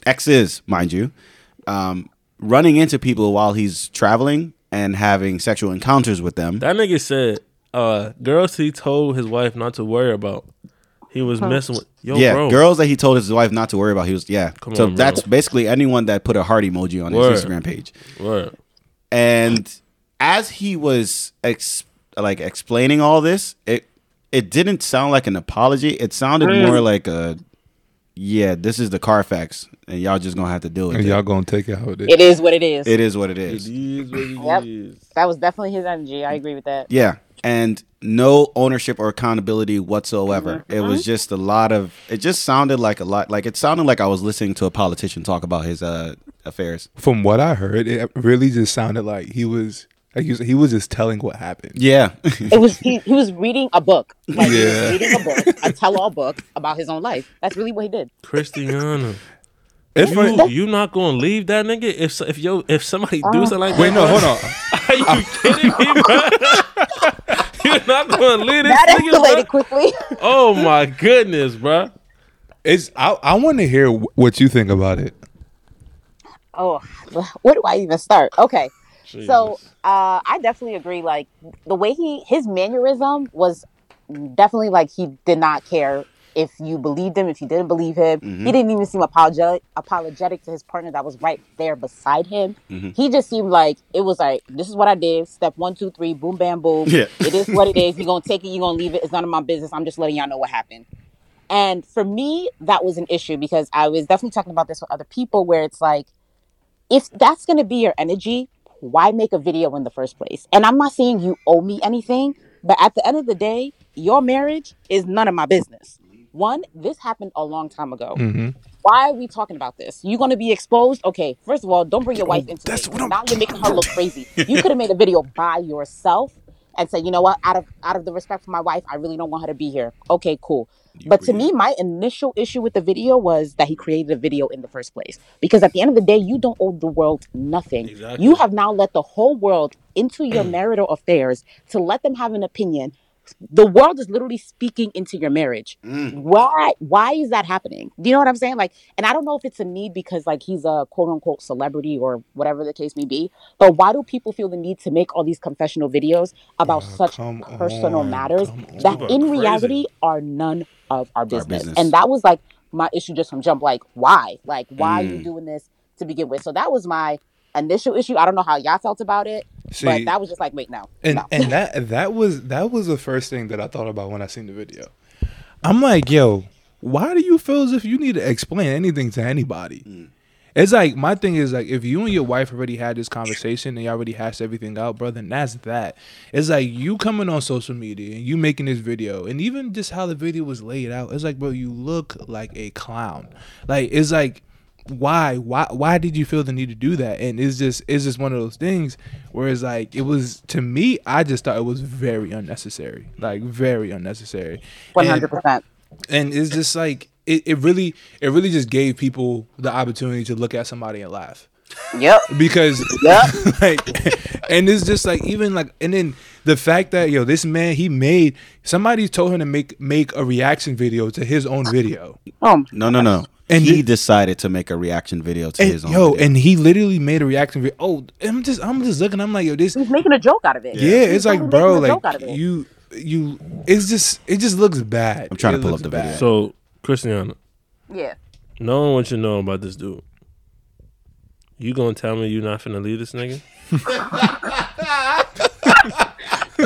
exes, mind you, um, running into people while he's traveling and having sexual encounters with them. That nigga said, uh, girls he told his wife not to worry about. He was messing with yo, yeah, bro. girls that he told his wife not to worry about. He was yeah. Come so on, that's basically anyone that put a heart emoji on Word. his Instagram page. Word. And as he was ex- like explaining all this, it it didn't sound like an apology. It sounded Mm. more like a yeah, this is the Carfax, and y'all just gonna have to deal with And it. y'all gonna take it how it is. It is what it is. It is what it It is. is what it Yep. is. That was definitely his energy. I agree with that. Yeah. And no ownership or accountability whatsoever. It was just a lot of it just sounded like a lot like it sounded like I was listening to a politician talk about his uh affairs. From what I heard, it really just sounded like he was Like he was, he was just telling what happened. Yeah. It was he, he was reading a book. Like he Yeah. was reading a book, a tell-all book about his own life. That's really what he did. Christiana. It's funny. You, you not gonna leave that nigga if if yo if somebody do something like Wait, that? no, hold on. Are you kidding me, bro? You're not gonna leave this That nigga, escalated bro? quickly. Oh my goodness, bro. It's I, I want to hear what you think about it. Oh, where do I even start? Okay. So uh, I definitely agree. Like the way he his mannerism was definitely like he did not care if you believed him, if you didn't believe him. He mm-hmm. didn't even seem apologetic apologetic to his partner that was right there beside him. Mm-hmm. He just seemed like it was like this is what I did. Step one, two, three, boom, bam, boom. Yeah. It is what it is. You're gonna take it. You're gonna leave it. It's none of my business. I'm just letting y'all know what happened. And for me, that was an issue because I was definitely talking about this with other people where it's like, if that's going to be your energy, why make a video in the first place? And I'm not saying you owe me anything, but at the end of the day, your marriage is none of my business. One, this happened a long time ago. Mm-hmm. Why are we talking about this? You're going to be exposed? Okay, first of all, don't bring your wife into that's it. what I'm Now you're making her look crazy. You could have made a video by yourself and said, you know what, out of out of the respect for my wife, I really don't want her to be here. Okay, cool. But to me, my initial issue with the video was that he created a video in the first place. Because at the end of the day, you don't owe the world nothing. Exactly. You have now let the whole world into your marital affairs to let them have an opinion. The world is literally speaking into your marriage. Why? Why is that happening? Do you know what I'm saying? Like, and I don't know if it's a need because like he's a quote unquote celebrity or whatever the case may be. But why do people feel the need to make all these confessional videos about Oh, such personal on, matters come that in crazy. reality are none of our business. business. And that was like my issue just from jump. Like, why? Like, why are you Mm. doing this to begin with? So that was my initial issue. I don't know how y'all felt about it, See, but that was just like, wait, no, and no. and that that was that was the first thing that I thought about when I seen the video. I'm like, yo, why do you feel as if you need to explain anything to anybody? Mm. It's like my thing is like if you and your wife already had this conversation and you already hashed everything out, brother, that's that. It's like you coming on social media and you making this video, and even just how the video was laid out, it's like, bro, you look like a clown. Like it's like why why why did you feel the need to do that and it's just it's just one of those things where it's like it was to me i just thought it was very unnecessary like very unnecessary hundred percent. and it's just like it, it really it really just gave people the opportunity to look at somebody and laugh Yep. because Yep. like and it's just like even like and then the fact that yo this man he made somebody told him to make make a reaction video to his own video Oh, No, no, no. And he thi- decided to make a reaction video to and, his own. yo video. and he literally made a reaction video oh i'm just i'm just looking i'm like yo this he's making a joke out of it. yeah, He's it's like bro making a joke out like you you it's just it just looks bad I'm trying to pull up the video. bad. So, Christiana, Yeah. knowing what you to know about this dude, you gonna tell me you not finna leave this nigga?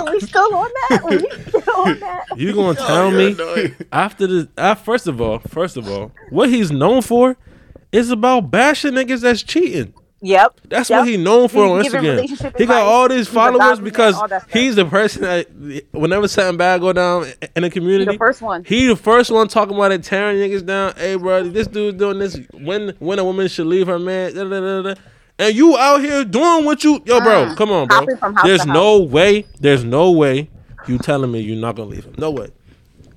Are we still on that? Are we still on that? You gonna tell me after the uh, first of all, first of all, what he's known for is about bashing niggas that's cheating. Yep. That's Yep. what he's known for He's on Instagram. He got all these followers because all that stuff. he's the person that whenever something bad go down in the community, He the first one. He the first one talking about it, tearing niggas down. Hey, bro, this dude's doing this. When when a woman should leave her man, da, da, da, da. And you out here doing what you, yo, bro, Mm. come on, bro. Hopping from house There's no way. There's no way you telling me you're not gonna leave him. No way.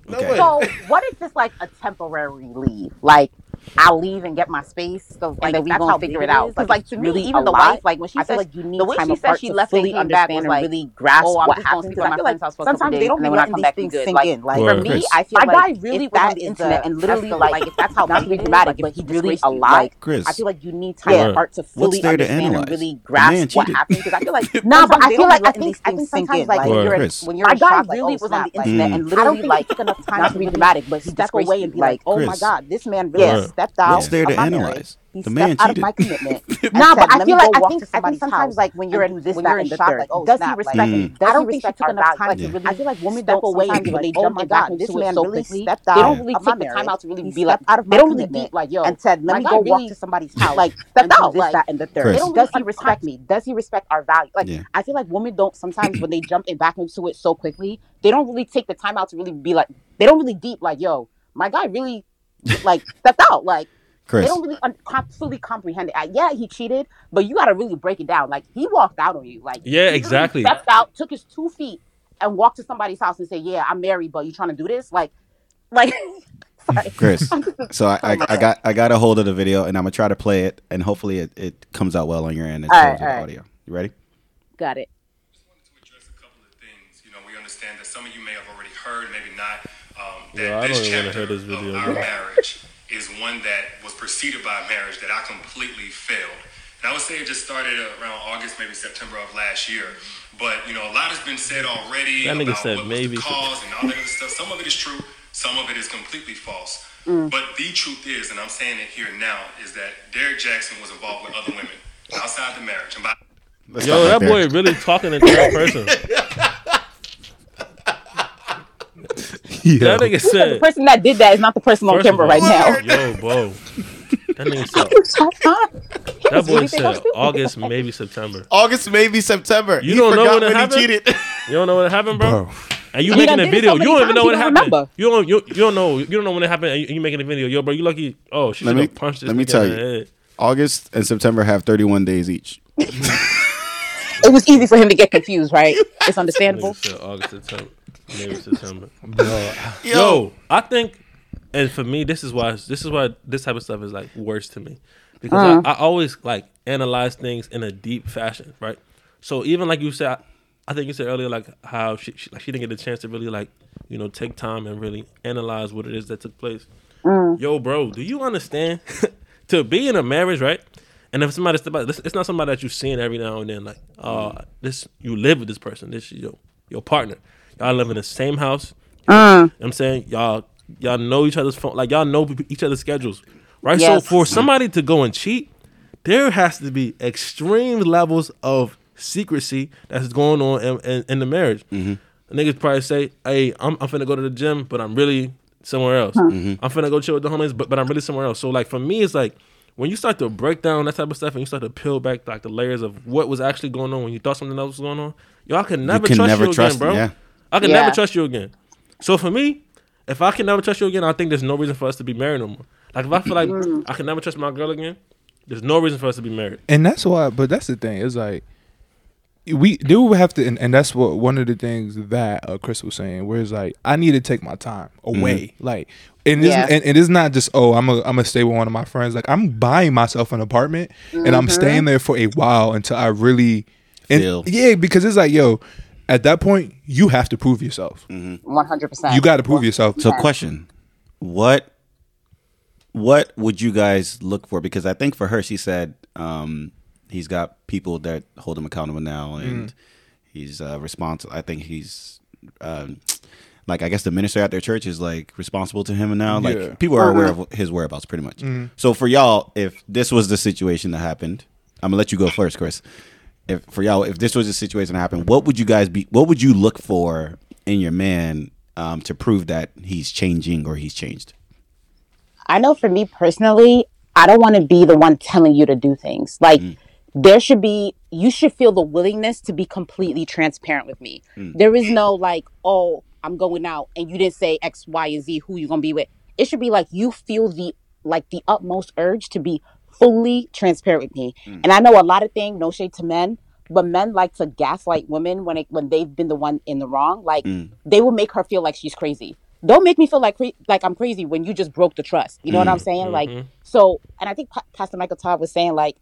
No Okay. way. So what is this like a temporary leave? Like I'll leave and get my space. So like, and then we that's gonna figure it it out. is. 'Cause, like, to me, really even the lot. wife, like, when she I feel says- like you need the way time she said she to left and fully came back understand was and like, really grasp oh, I'm what happened. to Because my I feel friend's like house for sometimes they don't and be then when I letting come these back, things sink in. Like for me, I feel My like guy really if that went on the internet and literally, like, if that's how not to be dramatic, but he he really disgraced you, alive. like, Chris, I feel like you need time Word. apart to What's fully there to understand and really grasp man what happened. Because I feel like Nah, but I feel like be I think I things think sink sometimes in. like Like when you're in, Chris. when you're my in guy shock, like, really was on the internet and literally like took enough time not to be dramatic, but he step away and be Like, like, "Oh my God, this man really Yes. Stepped out What's there to analyze? marriage. He The stepped man out of my commitment." and Nah, said, but I feel like I think I think sometimes like when you're in this, when you're in the shock, third. like oh does snap, he respect me? Mm. Does I don't he think she respect took our enough time Like, to really I feel like women step step away and when they they jump jump oh my God, this man so really quickly. stepped They don't really of my take the time out to really be like out of they my don't really commitment deep like yo and said, "Let me go walk to somebody's house." like and stepped out like that, and the third. Chris. They don't Does he respect me? Does he respect our value? Like, I feel like women don't sometimes when they jump in back into it so quickly, they don't really take the time out to really be like, they don't really deep like, yo, my guy really like stepped out. Like, Chris. They don't really un- com- fully comprehend it. Uh, yeah, he cheated, but you got to really break it down. Like he walked out on you. Like Yeah, he literally exactly. Stepped out, took his two feet, and walked to somebody's house and said, "Yeah, I'm married, but you trying to do this?" Like, like. sorry. Chris. So I, I, I got I got a hold of the video and I'm gonna try to play it and hopefully it, it comes out well on your end in All terms right, of the all right. audio. You ready? Got it. wanted to address a couple of things. You know, we understand that some of you may have already heard, maybe not. That Yeah, I this don't even wanna chapter hear this video, of our bro. marriage is one that was preceded by a marriage that I completely failed. And I would say it just started around August, maybe September of last year. But you know, a lot has been said already That about said what maybe was the cause and all that other stuff. Some of it is true, some of it is completely false. Mm. But the truth is, and I'm saying it here now, is that Derrick Jackson was involved with other women outside the marriage. And by Let's Yo, that right boy really talking in third person. Yeah. That nigga said The person that did that is not the person on camera right now. "Yo, bro." That nigga said, that That boy said August, maybe September. August, maybe September. You He don't know forgot when it he cheated. You don't know what happened, bro? Bro. And you He making done a did it video. so you many don't even times, know he what don't happened. remember. You don't. You, you don't know. You don't know when it happened. And you, you making a video, yo, bro. You lucky. Oh, she Let should me- have punched this. let me nigga tell in you. the head. August and September have 31 days each. It was easy for him to get confused, right? It's understandable. Nigga said August, September, maybe September. Bro. Yo, I think, and for me, this is why this is why this type of stuff is like worse to me because Uh-huh. I, I always like analyze things in a deep fashion, right? So even like you said, I, I think you said earlier, like how she, she like she didn't get a chance to really like you know take time and really analyze what it is that took place. Yo, bro, do you understand? to be in a marriage, right? And if somebody step it's not somebody that you've seen every now and then. Like, uh, this you live with this person. This is your your partner. Y'all live in the same house. You know uh-huh. what I'm saying y'all y'all know each other's phone. Like y'all know each other's schedules, right? Yes. So for somebody to go and cheat, there has to be extreme levels of secrecy that's going on in, in, in the marriage. Mm-hmm. A niggas probably say, "Hey, I'm I'm finna go to the gym, but I'm really somewhere else. Mm-hmm. I'm finna go chill with the homies, but but I'm really somewhere else." So like for me, it's like when you start to break down that type of stuff and you start to peel back like the layers of what was actually going on when you thought something else was going on, y'all can never you can trust never you trust again, bro. them, I can Yeah. never trust you again. So for me, if I can never trust you again, I think there's no reason for us to be married no more. Like if I feel like mm. I can never trust my girl again, there's no reason for us to be married. and that's why but that's the thing it's like we do have to and, and that's what one of the things that uh, chris was saying where it's like i need to take my time away mm-hmm. like and, Yeah. it's, and and it's not just oh i'm a, I'm gonna stay with one of my friends like i'm buying myself an apartment and i'm mm-hmm. staying there for a while until i really and Feel. yeah because it's like yo at that point you have to prove yourself One hundred percent. you got to prove yourself So question. What what would you guys look for? Because I think for her she said um, he's got people that hold him accountable now and he's uh, responsible I think he's um, like I guess the minister at their church is like responsible to him now. Like Yeah. people are aware of his whereabouts pretty much. So for y'all, if this was the situation that happened, I'm gonna let you go first, Chris. If for y'all, if this was a situation that happened, what would you guys be? What would you look for in your man um, to prove that he's changing or he's changed? I know for me personally, I don't want to be the one telling you to do things. Like there should be you should feel the willingness to be completely transparent with me. There is no like, oh, I'm going out and you didn't say X, Y, and Z who you gonna be with. It should be like you feel the like the utmost urge to be fully transparent with me. Hmm. And I know a lot of things, no shade to men, but men like to gaslight women when it when they've been the one in the wrong. Like hmm. they will make her feel like she's crazy. Don't make me feel like cra- like I'm crazy when you just broke the trust. You know what hmm. I'm saying? Like mm-hmm. so, and I think Pa- Pastor Michael Todd was saying like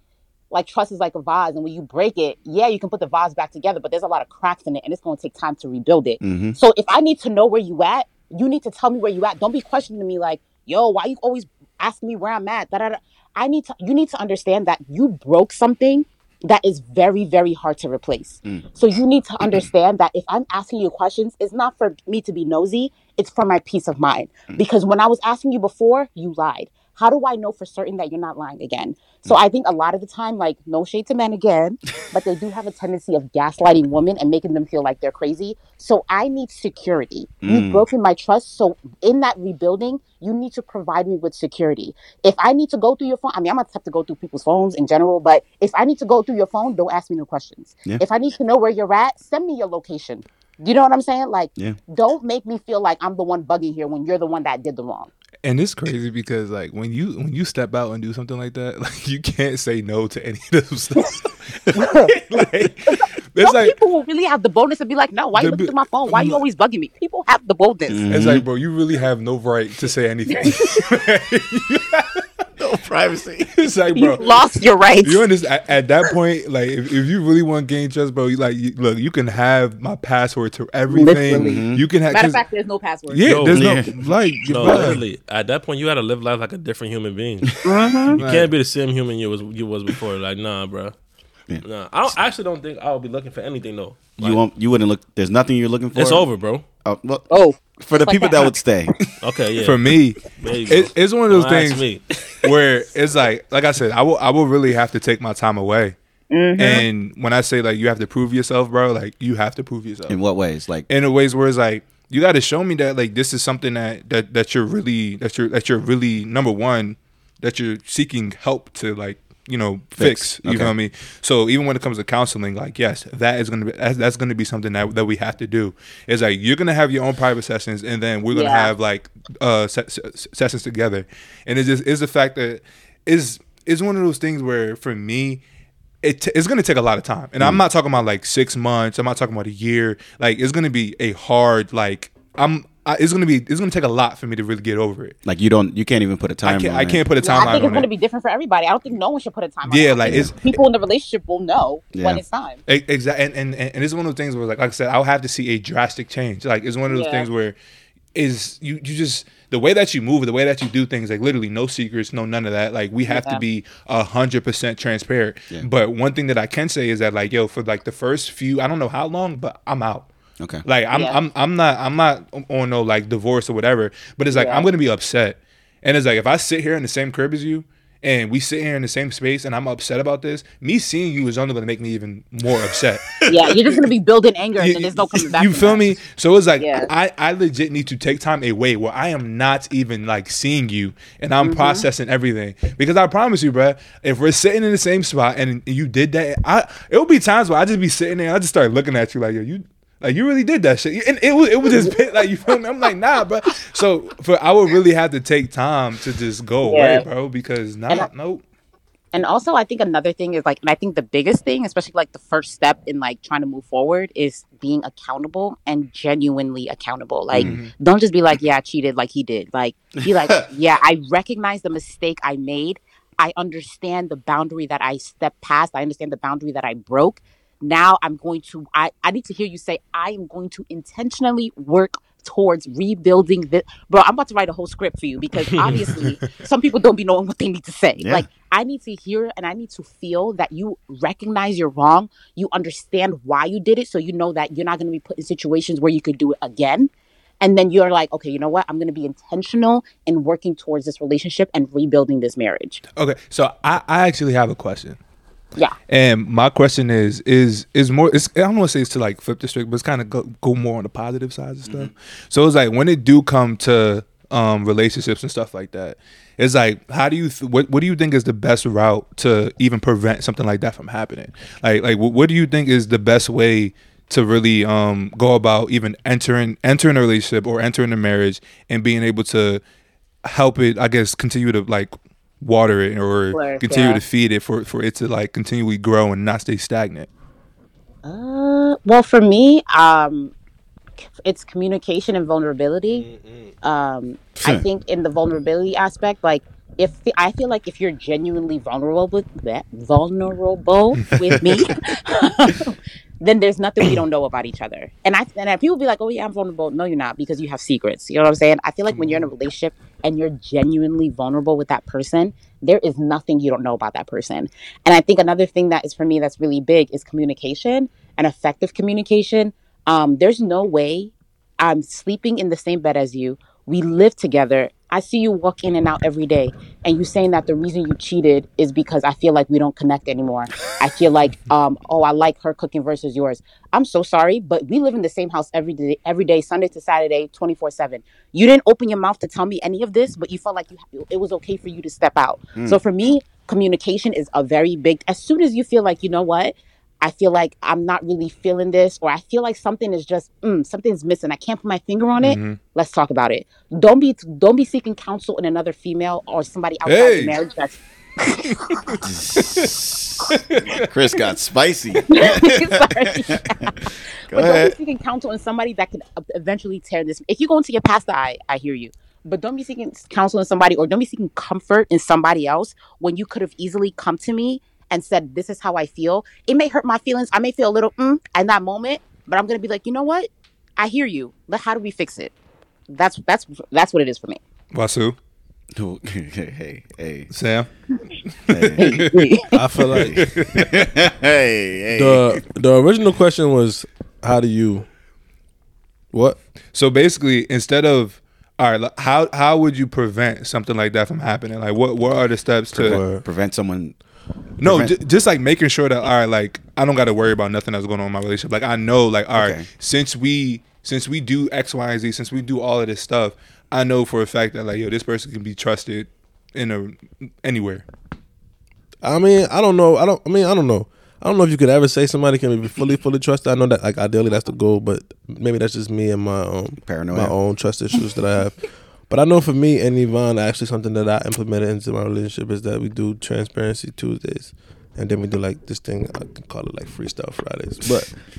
like trust is like a vase, and when you break it, yeah, you can put the vase back together, but there's a lot of cracks in it, and it's going to take time to rebuild it. Mm-hmm. So if I need to know where you at, you need to tell me where you at. Don't be questioning me like, yo, why you always ask me where I'm at? Da, da, da. I need to. You need to understand that you broke something that is very very hard to replace. Mm. So you need to understand that if I'm asking you questions, it's not for me to be nosy. It's for my peace of mind. Mm. Because when I was asking you before, you lied. How do I know for certain that you're not lying again? So mm. I think a lot of the time, like no shade to men again, but they do have a tendency of gaslighting women and making them feel like they're crazy. So I need security. You've mm. broken my trust. So in that rebuilding, you need to provide me with security. If I need to go through your phone, I mean, I'm gonna have to go through people's phones in general, but if I need to go through your phone, don't ask me no questions. Yeah. If I need to know where you're at, send me your location. You know what I'm saying? Like, Yeah. don't make me feel like I'm the one bugging here when you're the one that did the wrong. And it's crazy because like when you when you step out and do something like that, like you can't say no to any of those stuff. like it's Some like people will really have the boldness to be like, no, why you The looking bi- at my phone? Why are you always bugging me? People have the boldness. Mm-hmm. it's like, bro, you really have no right to say anything. no privacy. it's like, You bro, lost your rights. you understand? At, at that point, like, if, if you really want to gain trust, bro, you like, you, look, you can have my password to everything. Literally. You can have. Matter of fact, there's no password. yeah, No, there's yeah. no like, No, bro, literally. At that point, you had to live life like a different human being. You Mhm. like, can't be the same human you was you was before. Like, nah, bro. Yeah. Nah, I, don't, I actually don't think I'll be looking for anything though. Like, You won't. You wouldn't look. There's nothing you're looking for. It's over, bro. Oh, well, Oh, for the like people that, that would stay. Okay, yeah. for me, There you go. it, it's one of those Don't things me. where it's like, like I said, I will, I will really have to take my time away. Mm-hmm. And when I say like you have to prove yourself, bro, like you have to prove yourself In what ways? Like, in a ways where it's like you got to show me that like this is something that that that you're really that you're that you're really number one that you're seeking help to like you know fix, Fix. you Okay. know what I mean so even when it comes to counseling like yes that is gonna be that's, that's gonna be something that, that we have to do Is like you're gonna have your own private sessions and then we're gonna Yeah. have like uh se- se- sessions together and it's just is the fact that is is one of those things where for me it t- it's gonna take a lot of time, and I'm not talking about like six months. I'm not talking about a year. Like it's gonna be a hard like I'm. I, it's gonna be. It's gonna take a lot for me to really get over it. like you don't. You can't even put a time. can't. on I can't put a Yeah, I think it's on going to it. be different for everybody. I don't think no one should put a time. Yeah, it. Like, it's- people in the relationship will know when it's time. Exactly, and, and and and it's one of those things where, like, like I said, I'll have to see a drastic change. Like, it's one of those Yeah. things where is you you just the way that you move, the way that you do things, like literally no secrets, no none of that. Like, we have Yeah. to be a hundred percent transparent. Yeah. But one thing that I can say is that, like, yo, for like the first few, I don't know how long, but I'm out. Okay. Like I'm Yeah. I'm I'm not I'm not on no like divorce or whatever. But it's like Yeah. I'm gonna be upset. And it's like if I sit here in the same crib as you and we sit here in the same space and I'm upset about this, me seeing you is only gonna make me even more upset. Yeah, you're just going to be building anger, and You- then there's no coming back. You feel that. me? So it's like Yeah. I, I legit need to take time away where I am not even like seeing you and I'm Mm-hmm. processing everything. Because I promise you, bruh, if we're sitting in the same spot and you did that, I it will be times where I just be sitting there, I just start looking at you like, yo, you like you really did that shit. And it was it was just like you feel me? I'm like, nah, bro. So for I would really have to take time to just go Yeah. away, bro, because nah, And I- nope. And also, I think another thing is like, and I think the biggest thing, especially like the first step in like trying to move forward, is being accountable and genuinely accountable. Like, mm-hmm. don't just be like, yeah, I cheated like he did. Like, be like, yeah, I recognize the mistake I made. I understand the boundary that I stepped past. I understand the boundary that I broke. Now I'm going to, I, I need to hear you say, I am going to intentionally work towards rebuilding this. Bro, I'm about to write a whole script for you because obviously some people don't be knowing what they need to say. Yeah. Like, I need to hear and I need to feel that you recognize you're wrong. You understand why you did it. So you know that you're not going to be put in situations where you could do it again. And then you're like, okay, you know what? I'm going to be intentional in working towards this relationship and rebuilding this marriage. Okay, so I, I actually have a question. Yeah. And my question is is is more it's, I don't want to say it's to like flip the script, but it's kind of go, go more on the positive side of stuff. So it's like when it do come to um relationships and stuff like that, it's like how do you th- what what do you think is the best route to even prevent something like that from happening? Like like what, what do you think is the best way to really um go about even entering entering a relationship or entering a marriage and being able to help it I guess continue to like water it or Work, continue yeah. to feed it for for it to like continually grow and not stay stagnant. Uh, well, for me, um, it's communication and vulnerability. Um, I think in the vulnerability aspect, like if I feel like if you're genuinely vulnerable with that, vulnerable with me, then there's nothing we don't know about each other. And I and people be like, "Oh yeah, I'm vulnerable." No, you're not because you have secrets. You know what I'm saying? I feel like when you're in a relationship and you're genuinely vulnerable with that person, there is nothing you don't know about that person. And I think another thing that is for me that's really big is communication and effective communication. Um, there's no way I'm sleeping in the same bed as you. We live together. I see you walk in and out every day, and you saying that the reason you cheated is because I feel like we don't connect anymore. I feel like, um, oh, I like her cooking versus yours. I'm so sorry, but we live in the same house every day, every day, Sunday to Saturday, 24 seven. You didn't open your mouth to tell me any of this, but you felt like you, it was okay for you to step out. So for me, communication is a very big. As soon as you feel like, you know what, I feel like I'm not really feeling this, or I feel like something is just mm, something's missing. I can't put my finger on it. Mm-hmm. Let's talk about it. Don't be don't be seeking counsel in another female or somebody outside Hey. the marriage. That's Chris got spicy. Sorry. but don't ahead. be seeking counsel in somebody that can eventually tear this. If you go into your pastor, I I hear you. But don't be seeking counsel in somebody, or don't be seeking comfort in somebody else when you could have easily come to me and said, "This is how I feel." It may hurt my feelings. I may feel a little mm in that moment, but I'm gonna be like, you know what? I hear you. But how do we fix it? That's that's that's what it is for me. Wasu, hey, hey, hey, Sam. hey, I feel like hey, hey. the the original question was, how do you what? So basically, instead of all right, how how would you prevent something like that from happening? Like, what what are the steps to? Or- prevent someone. No, j- just like making sure that all right, like I don't got to worry about nothing that's going on in my relationship. Like I know, like all right, Okay. since we since we do X, Y, and Z, since we do all of this stuff, I know for a fact that like yo, this person can be trusted in a anywhere. I mean, I don't know. I don't. I mean, I don't know. I don't know if you could ever say somebody can be fully, fully trusted. I know that, like, ideally that's the goal, but maybe that's just me and my um Paranoia. my own trust issues that I have. But I know for me and Yvonne, actually something that I implemented into my relationship is that we do transparency Tuesdays, and then we do like this thing I can call it like freestyle Fridays.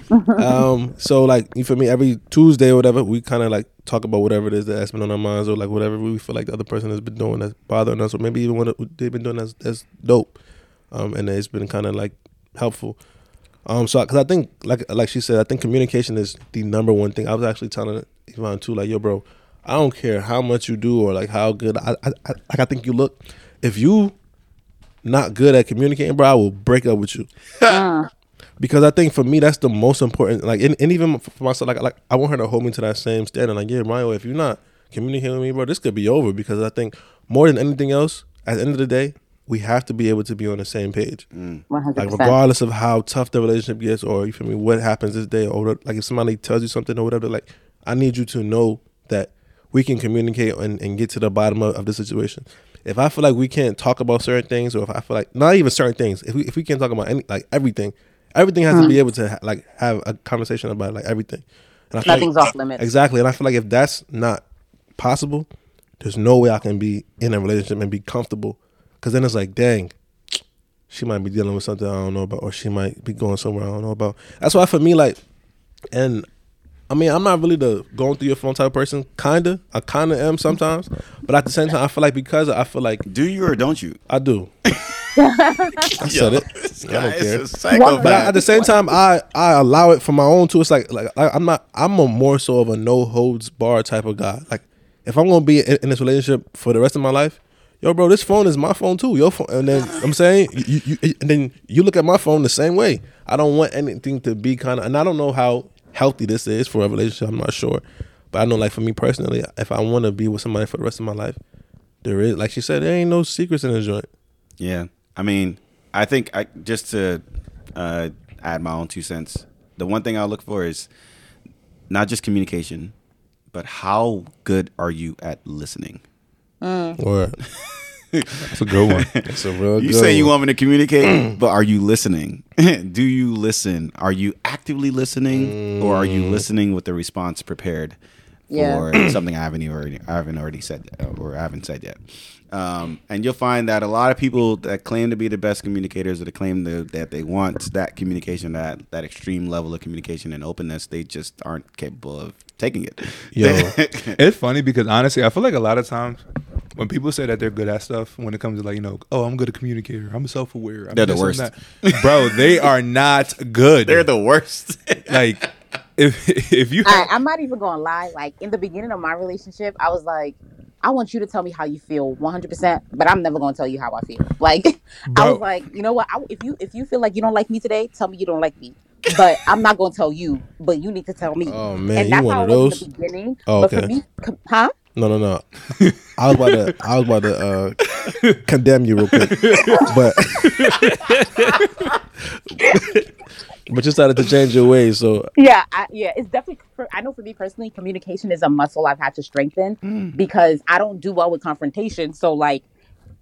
But um, so like for me, every Tuesday or whatever, we kind of like talk about whatever it is that's been on our minds, or like whatever we feel like the other person has been doing that's bothering us, or maybe even what they've been doing that's that's dope, um, and it's been kind of like helpful. Um, so because I think like like she said, I think communication is the number one thing. I was actually telling Yvonne too, like, yo, bro, I don't care how much you do or like how good I, I, I like I think you look. If you not good at communicating, bro, I will break up with you. Uh. because I think for me that's the most important. Like, and, and even for myself, like, like I want her to hold me to that same standard. Like, yeah, Mario, if you're not communicating with me, bro, this could be over. Because I think more than anything else, at the end of the day, we have to be able to be on the same page. Mm. One Like, hundred percent. regardless of how tough the relationship gets, or you feel me, what happens this day, or like if somebody tells you something or whatever, like I need you to know that we can communicate and, and get to the bottom of, of the situation. If I feel like we can't talk about certain things, or if I feel like not even certain things, if we if we can't talk about any like everything, everything has to be mm-hmm. able to ha- like have a conversation about like everything. And Nothing's like, off limits. Exactly, and I feel like if that's not possible, there's no way I can be in a relationship and be comfortable. Because then it's like, dang, she might be dealing with something I don't know about, or she might be going somewhere I don't know about. That's why for me, like, and I mean, I'm not really the going through your phone type of person. Kinda, I kinda am sometimes, but at the same time, I feel like because I feel like Do you or don't you? I do. I said it. I don't care. But at the same time, I I allow it for my own too. It's like like I, I'm not. I'm a more so of a no holds bar type of guy. Like if I'm gonna be in, in this relationship for the rest of my life, yo, bro, this phone is my phone too. Your phone, and then I'm saying you, you and then you look at my phone the same way. I don't want anything to be kind of, and I don't know how healthy this is for a relationship. I'm not sure, but I know like for me personally, if I want to be with somebody for the rest of my life, there is like she said, there ain't no secrets in the joint. Yeah, I mean, I think I just to uh, add my own two cents. The one thing I look for is not just communication, but how good are you at listening? Or That's a good one. it's a real. You good say you want me to communicate, but are you listening? Do you listen? Are you actively listening, or are you listening with the response prepared Yeah. for something I haven't already I haven't already said or I haven't said yet? Um, and you'll find that a lot of people that claim to be the best communicators or that claim the, that they want that communication, that that extreme level of communication and openness, they just aren't capable of taking it. Yo. It's funny because honestly, I feel like a lot of times when people say that they're good at stuff, when it comes to like you know, oh, I'm a good at communicator, I'm self aware, They're the worst. bro. They are not good. They're the worst. like if if you I, I'm not even gonna lie. Like in the beginning of my relationship, I was like, I want you to tell me how you feel 100, percent but I'm never gonna tell you how I feel. Like I was like, you know what? I, if you if you feel like you don't like me today, tell me you don't like me. But I'm not gonna tell you. But you need to tell me. Oh man, and you that's one how of those? the beginning. Oh, But okay. for me, com- huh? No, no, no. I was about to, I was about to uh, condemn you real quick, but but you started to change your ways. So Yeah, I, yeah, it's definitely. For, I know for me personally, communication is a muscle I've had to strengthen Mm. because I don't do well with confrontation. So like,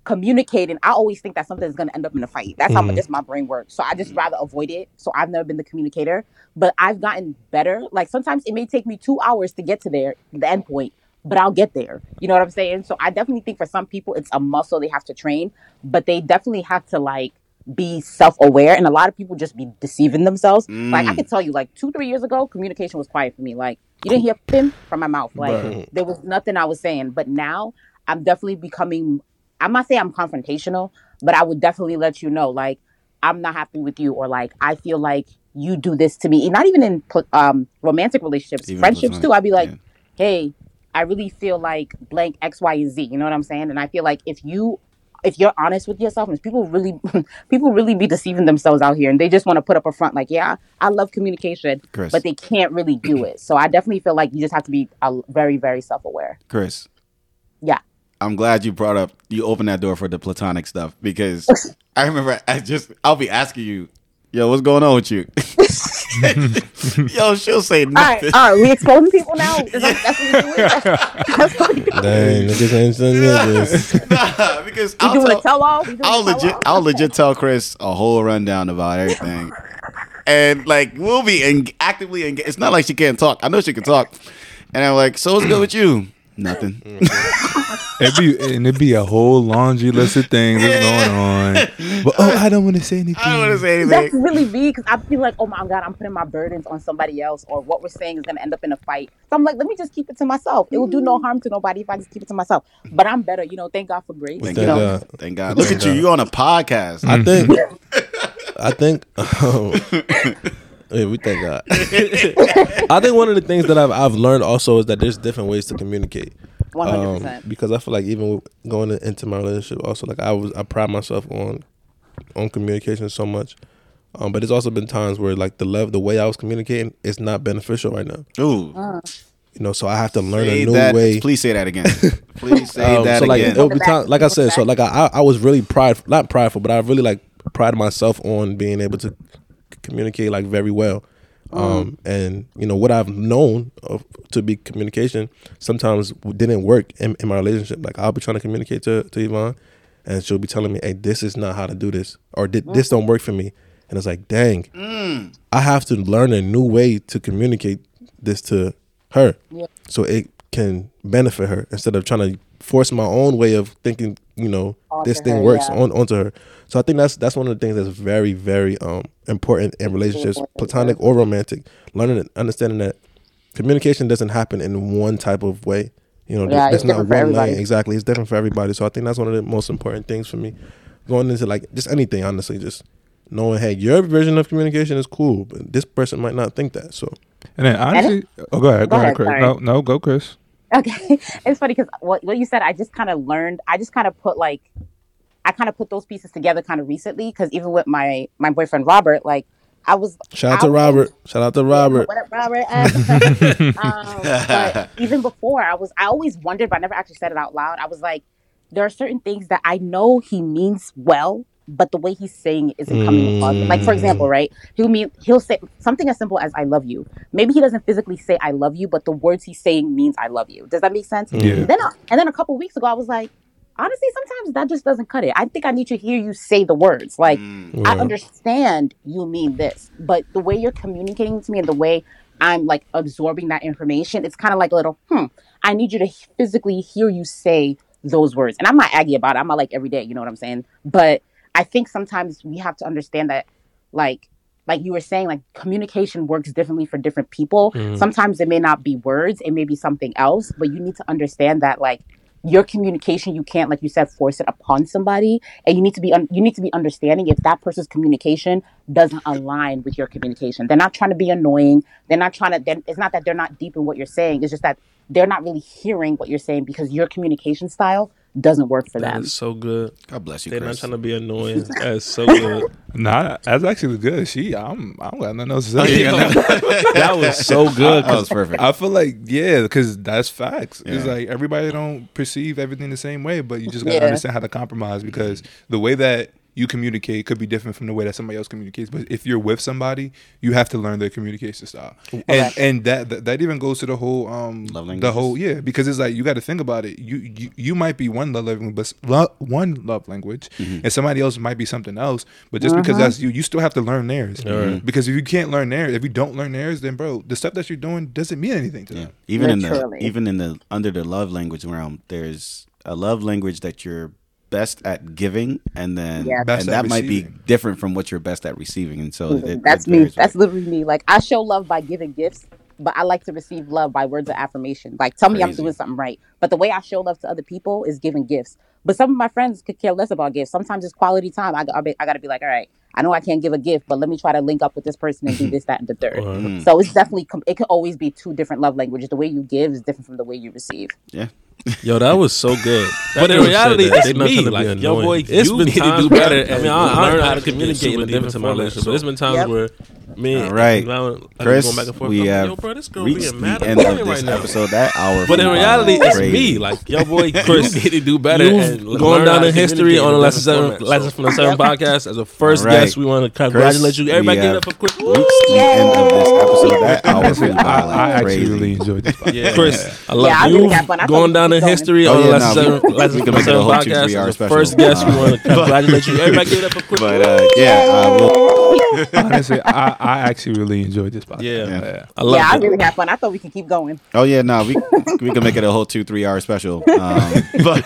communicating, I always think that something's gonna end up in a fight. That's how just my brain works. So I just rather avoid it. So I've never been the communicator, but I've gotten better. Like sometimes it may take me two hours to get to there, the end point, but I'll get there. You know what I'm saying? So I definitely think for some people it's a muscle they have to train, but they definitely have to like be self-aware and a lot of people just be deceiving themselves like i Mm. can tell you like two three years ago communication was quiet for me like you didn't hear pim from my mouth like there was nothing i was saying but now i'm definitely becoming i'm not saying i'm confrontational but i would definitely let you know like i'm not happy with you or like i feel like you do this to me and not even in um romantic relationships Even friendships too i'd be like yeah. hey i really feel like blank x y and z you know what i'm saying and i feel like if you if you're honest with yourself and people really people really be deceiving themselves out here and they just want to put up a front like yeah i love communication Chris. but they can't really do it so i definitely feel like you just have to be uh, very very self-aware Chris. Yeah. I'm glad you brought up you opened that door for the platonic stuff because I remember I just I'll be asking you, yo, what's going on with you? yo, she'll say all right nothing. all right we exposing people now Is that- that's what we're doing that's what we're doing Dang, niggas ain't some niggas. Nah, because we I'll doing tell, a tell-all we doing I'll a legit tell-all? I'll legit tell Chris a whole rundown about everything. And like we'll be en- actively engaged. It's not like she can't talk. I know she can talk. And I'm like, so what's good with you? Nothing. It'd be and it'd be a whole laundry list of things that's going on. But oh, I don't want to say anything. I don't want to say anything. That's really me because I feel like, oh my god, I'm putting my burdens on somebody else, or what we're saying is gonna end up in a fight. So I'm like, let me just keep it to myself. It will do no harm to nobody if I just keep it to myself. But I'm better, you know. Thank God for grace. Thank you Thank know, God. Thank God. Look at you. You on a podcast. I think. I think. Um, yeah, we thank God. I think one of the things that I've I've learned also is that there's different ways to communicate. one hundred Um, percent. because I feel like even going into my relationship, also like I was I pride myself on on communication so much. Um, but there's also been times where like the love, the way I was communicating, is not beneficial right now. Ooh. You know, so I have to learn Say a new that. way. Please say that again. Please say Um, that so like again. it would be time, like I said, so like I I I was really prideful, not prideful, but I really like pride myself on being able to c- communicate like very well. Mm. Um, and you know what I've known of, to be communication sometimes didn't work in, in my relationship. Like I'll be trying to communicate to to Yvonne, and she'll be telling me, "Hey, this is not how to do this," or mm. "This don't work for me," and it's like, "Dang, mm. I have to learn a new way to communicate this to her, so it can benefit her instead of trying to force my own way of thinking. You know, this thing her, works yeah. on onto her. So I think that's that's one of the things that's very very um important in relationships, platonic or romantic. Learning and understanding that communication doesn't happen in one type of way. You know, Yeah, there's, it's not one everybody. lane. Exactly, it's different for everybody. So I think that's one of the most important things for me going into like just anything. Honestly, just knowing, hey, your version of communication is cool, but this person might not think that. So And then honestly, oh, go ahead, go, Go ahead, ahead, Chris. sorry. No, no, go, Chris. Okay, it's funny because what what you said, I just kind of learned. I just kind of put like, I kind of put those pieces together kind of recently because even with my my boyfriend Robert, like I was shout out to Robert. Shout out to Robert. What up, Robert? um, but even before, I was I always wondered, but I never actually said it out loud. I was like, there are certain things that I know he means well, but the way he's saying it isn't coming across. Like for example, right? He'll mean he'll say something as simple as "I love you." Maybe he doesn't physically say "I love you," but the words he's saying means "I love you." Does that make sense? Yeah. Then I- and then a couple weeks ago, I was like. Honestly, sometimes that just doesn't cut it. I think I need to hear you say the words. Like, Mm. I understand you mean this, but the way you're communicating to me and the way I'm like absorbing that information, it's kind of like a little, hmm, I need you to physically hear you say those words. And I'm not aggy about it. I'm not like every day, you know what I'm saying? But I think sometimes we have to understand that, like, like you were saying, like communication works differently for different people. Sometimes it may not be words, it may be something else, but you need to understand that, like, your communication you can't like you said force it upon somebody and you need to be un- you need to be understanding if that person's communication doesn't align with your communication. They're not trying to be annoying. They're not trying to it's not that they're not deep in what you're saying. It's just that they're not really hearing what you're saying because your communication style doesn't work for That them is so good. God bless you, They're not trying to be annoying. That's so good. Nah, that's actually good. She, I'm, I don't got nothing else to say. yeah, no. that was so good. That was perfect. I feel like yeah, because that's facts. It's like everybody don't perceive everything the same way, but you just gotta Yeah. understand how to compromise because the way that you communicate could be different from the way that somebody else communicates. But if you're with somebody, you have to learn their communication style, and Correct. and that, that that even goes to the whole um Love the whole yeah because it's like you got to think about it. You you you might be one love language, but lo- one love language, Mm-hmm. and somebody else might be something else. But just because that's you, you still have to learn theirs. Alright. Because if you can't learn theirs, if you don't learn theirs, then bro, the stuff that you're doing doesn't mean anything to Yeah. them. Even in the even in the under the love language realm, there's a love language that you're best at giving, and then Yeah. Best and at that might be different from what you're best at receiving. And so mm-hmm. it, that's it me. varies, That's right? literally me. Like I show love by giving gifts, but I like to receive love by words of affirmation. Like tell me I'm doing something right. But the way I show love to other people is giving gifts. But some of my friends could care less about gifts. Sometimes it's quality time. I, I, I got to be like, all right, I know I can't give a gift, but let me try to link up with this person and do this, that, and the third. So it's definitely it could always be two different love languages. The way you give is different from the way you receive. yeah. Yo, that was so good. But in reality, said that. it's not me. trying to be Like, yo, annoying. boy, it's you been need to times do better. I mean, I, I learned how how to to communicate in a different different my relationship, but there's been times Yep. where me, All right. and I, like, Chris, going back and forth. we I'm like, have yo, bro, this girl reached being mad the at end me of this right now. episode. That hour, But in reality, it's crazy. me. Like, your boy, Chris, You need to do better. You've and gone down in history on the a Lessons, different seven. Lessons from the Seven podcast. As a first All right. guest, we want to congratulate you. Everybody we give it up for Chris. reached the end of this episode. That hour Honestly, flew by I, I actually crazy. really enjoyed this. Yeah. Chris, I love Yeah, I you. had fun. I thought we going down in history Oh, on yeah, the Lessons, we- seven, we Lessons can from the make Seven podcast. As a first guest, we want to congratulate you. Everybody give it up for Chris. But uh, yeah, we'll, Honestly, I, I actually really enjoyed this podcast. Yeah. I love yeah, I it. really had fun. I thought we could keep going. oh yeah, no, we we can make it a whole two three hour special. Um, but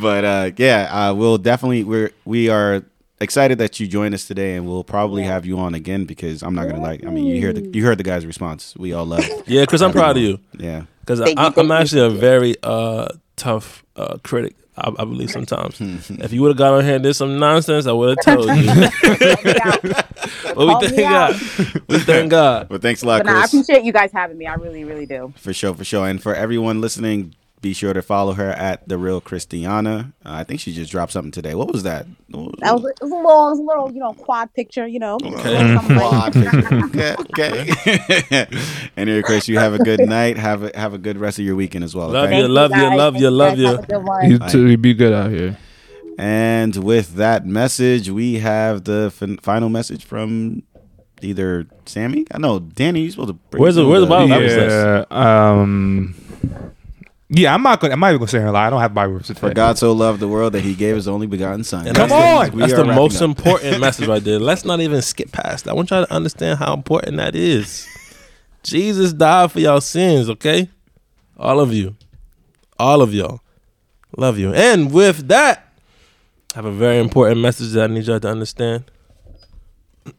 but uh, yeah, uh, we'll definitely we're we are excited that you joined us today, and we'll probably have you on again because I'm not gonna like. I mean, you hear the you heard the guy's response. We all love. it. Yeah, Chris, I'm proud of you. Yeah. Because I'm actually a very uh, tough uh, critic. I, I believe sometimes. if you would have got on here and did some nonsense, I would have told you. but we thank. God. We thank God. But thanks a lot, But nah, I appreciate you guys having me. I really, really do. For sure, for sure. And for everyone listening, be sure to follow her at the real Christiana. Uh, I think she just dropped something today. What was that? What That was, it was a little, it was a little, you know, quad picture. You know, Okay. Something like- okay, okay. anyway, Chris, you have a good night. Have a have a good rest of your weekend as well. Love okay? you, love you, love you, love guys. you. Have a good one. You two be good out here. And with that message, we have the fin- final message from either Sammy. I know Danny. You supposed to. bring Where's the- where's the Bible verse? Yeah. Um. Yeah, I'm not gonna. I'm not even gonna say her lie. I don't have Bible verses. For God so loved the world that He gave His only begotten Son. And Come that's on! the, that's the most up. important message right there. Let's not even skip past that. I want y'all to understand how important that is. Jesus died for y'all sins, okay? All of you. All of y'all. Love you. And with that, I have a very important message that I need y'all to understand.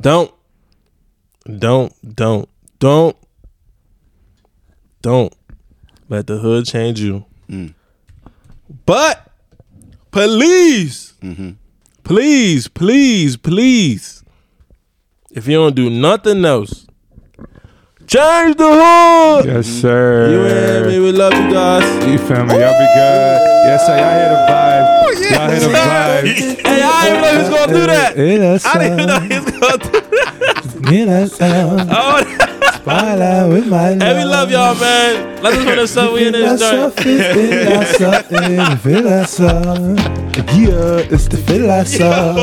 don't, don't, don't, don't, don't let the hood change you. Mm. But please, Mhm. please, please, please, if you don't do nothing else, change the hood. Yes, sir. You and me, we love you guys. You feel me? Y'all be good. Yes, sir. Y'all hear the vibe. Y'all hear the vibe. Hey, I didn't even know he was gonna do that. Hear that I didn't even know sound. he was gonna do that. Hear that. Oh, Spotlight with my love. hey, we love y'all, man. Let's just put this up. We in this joint. Feel that something. Feel that something. Yeah, it's the feel that something.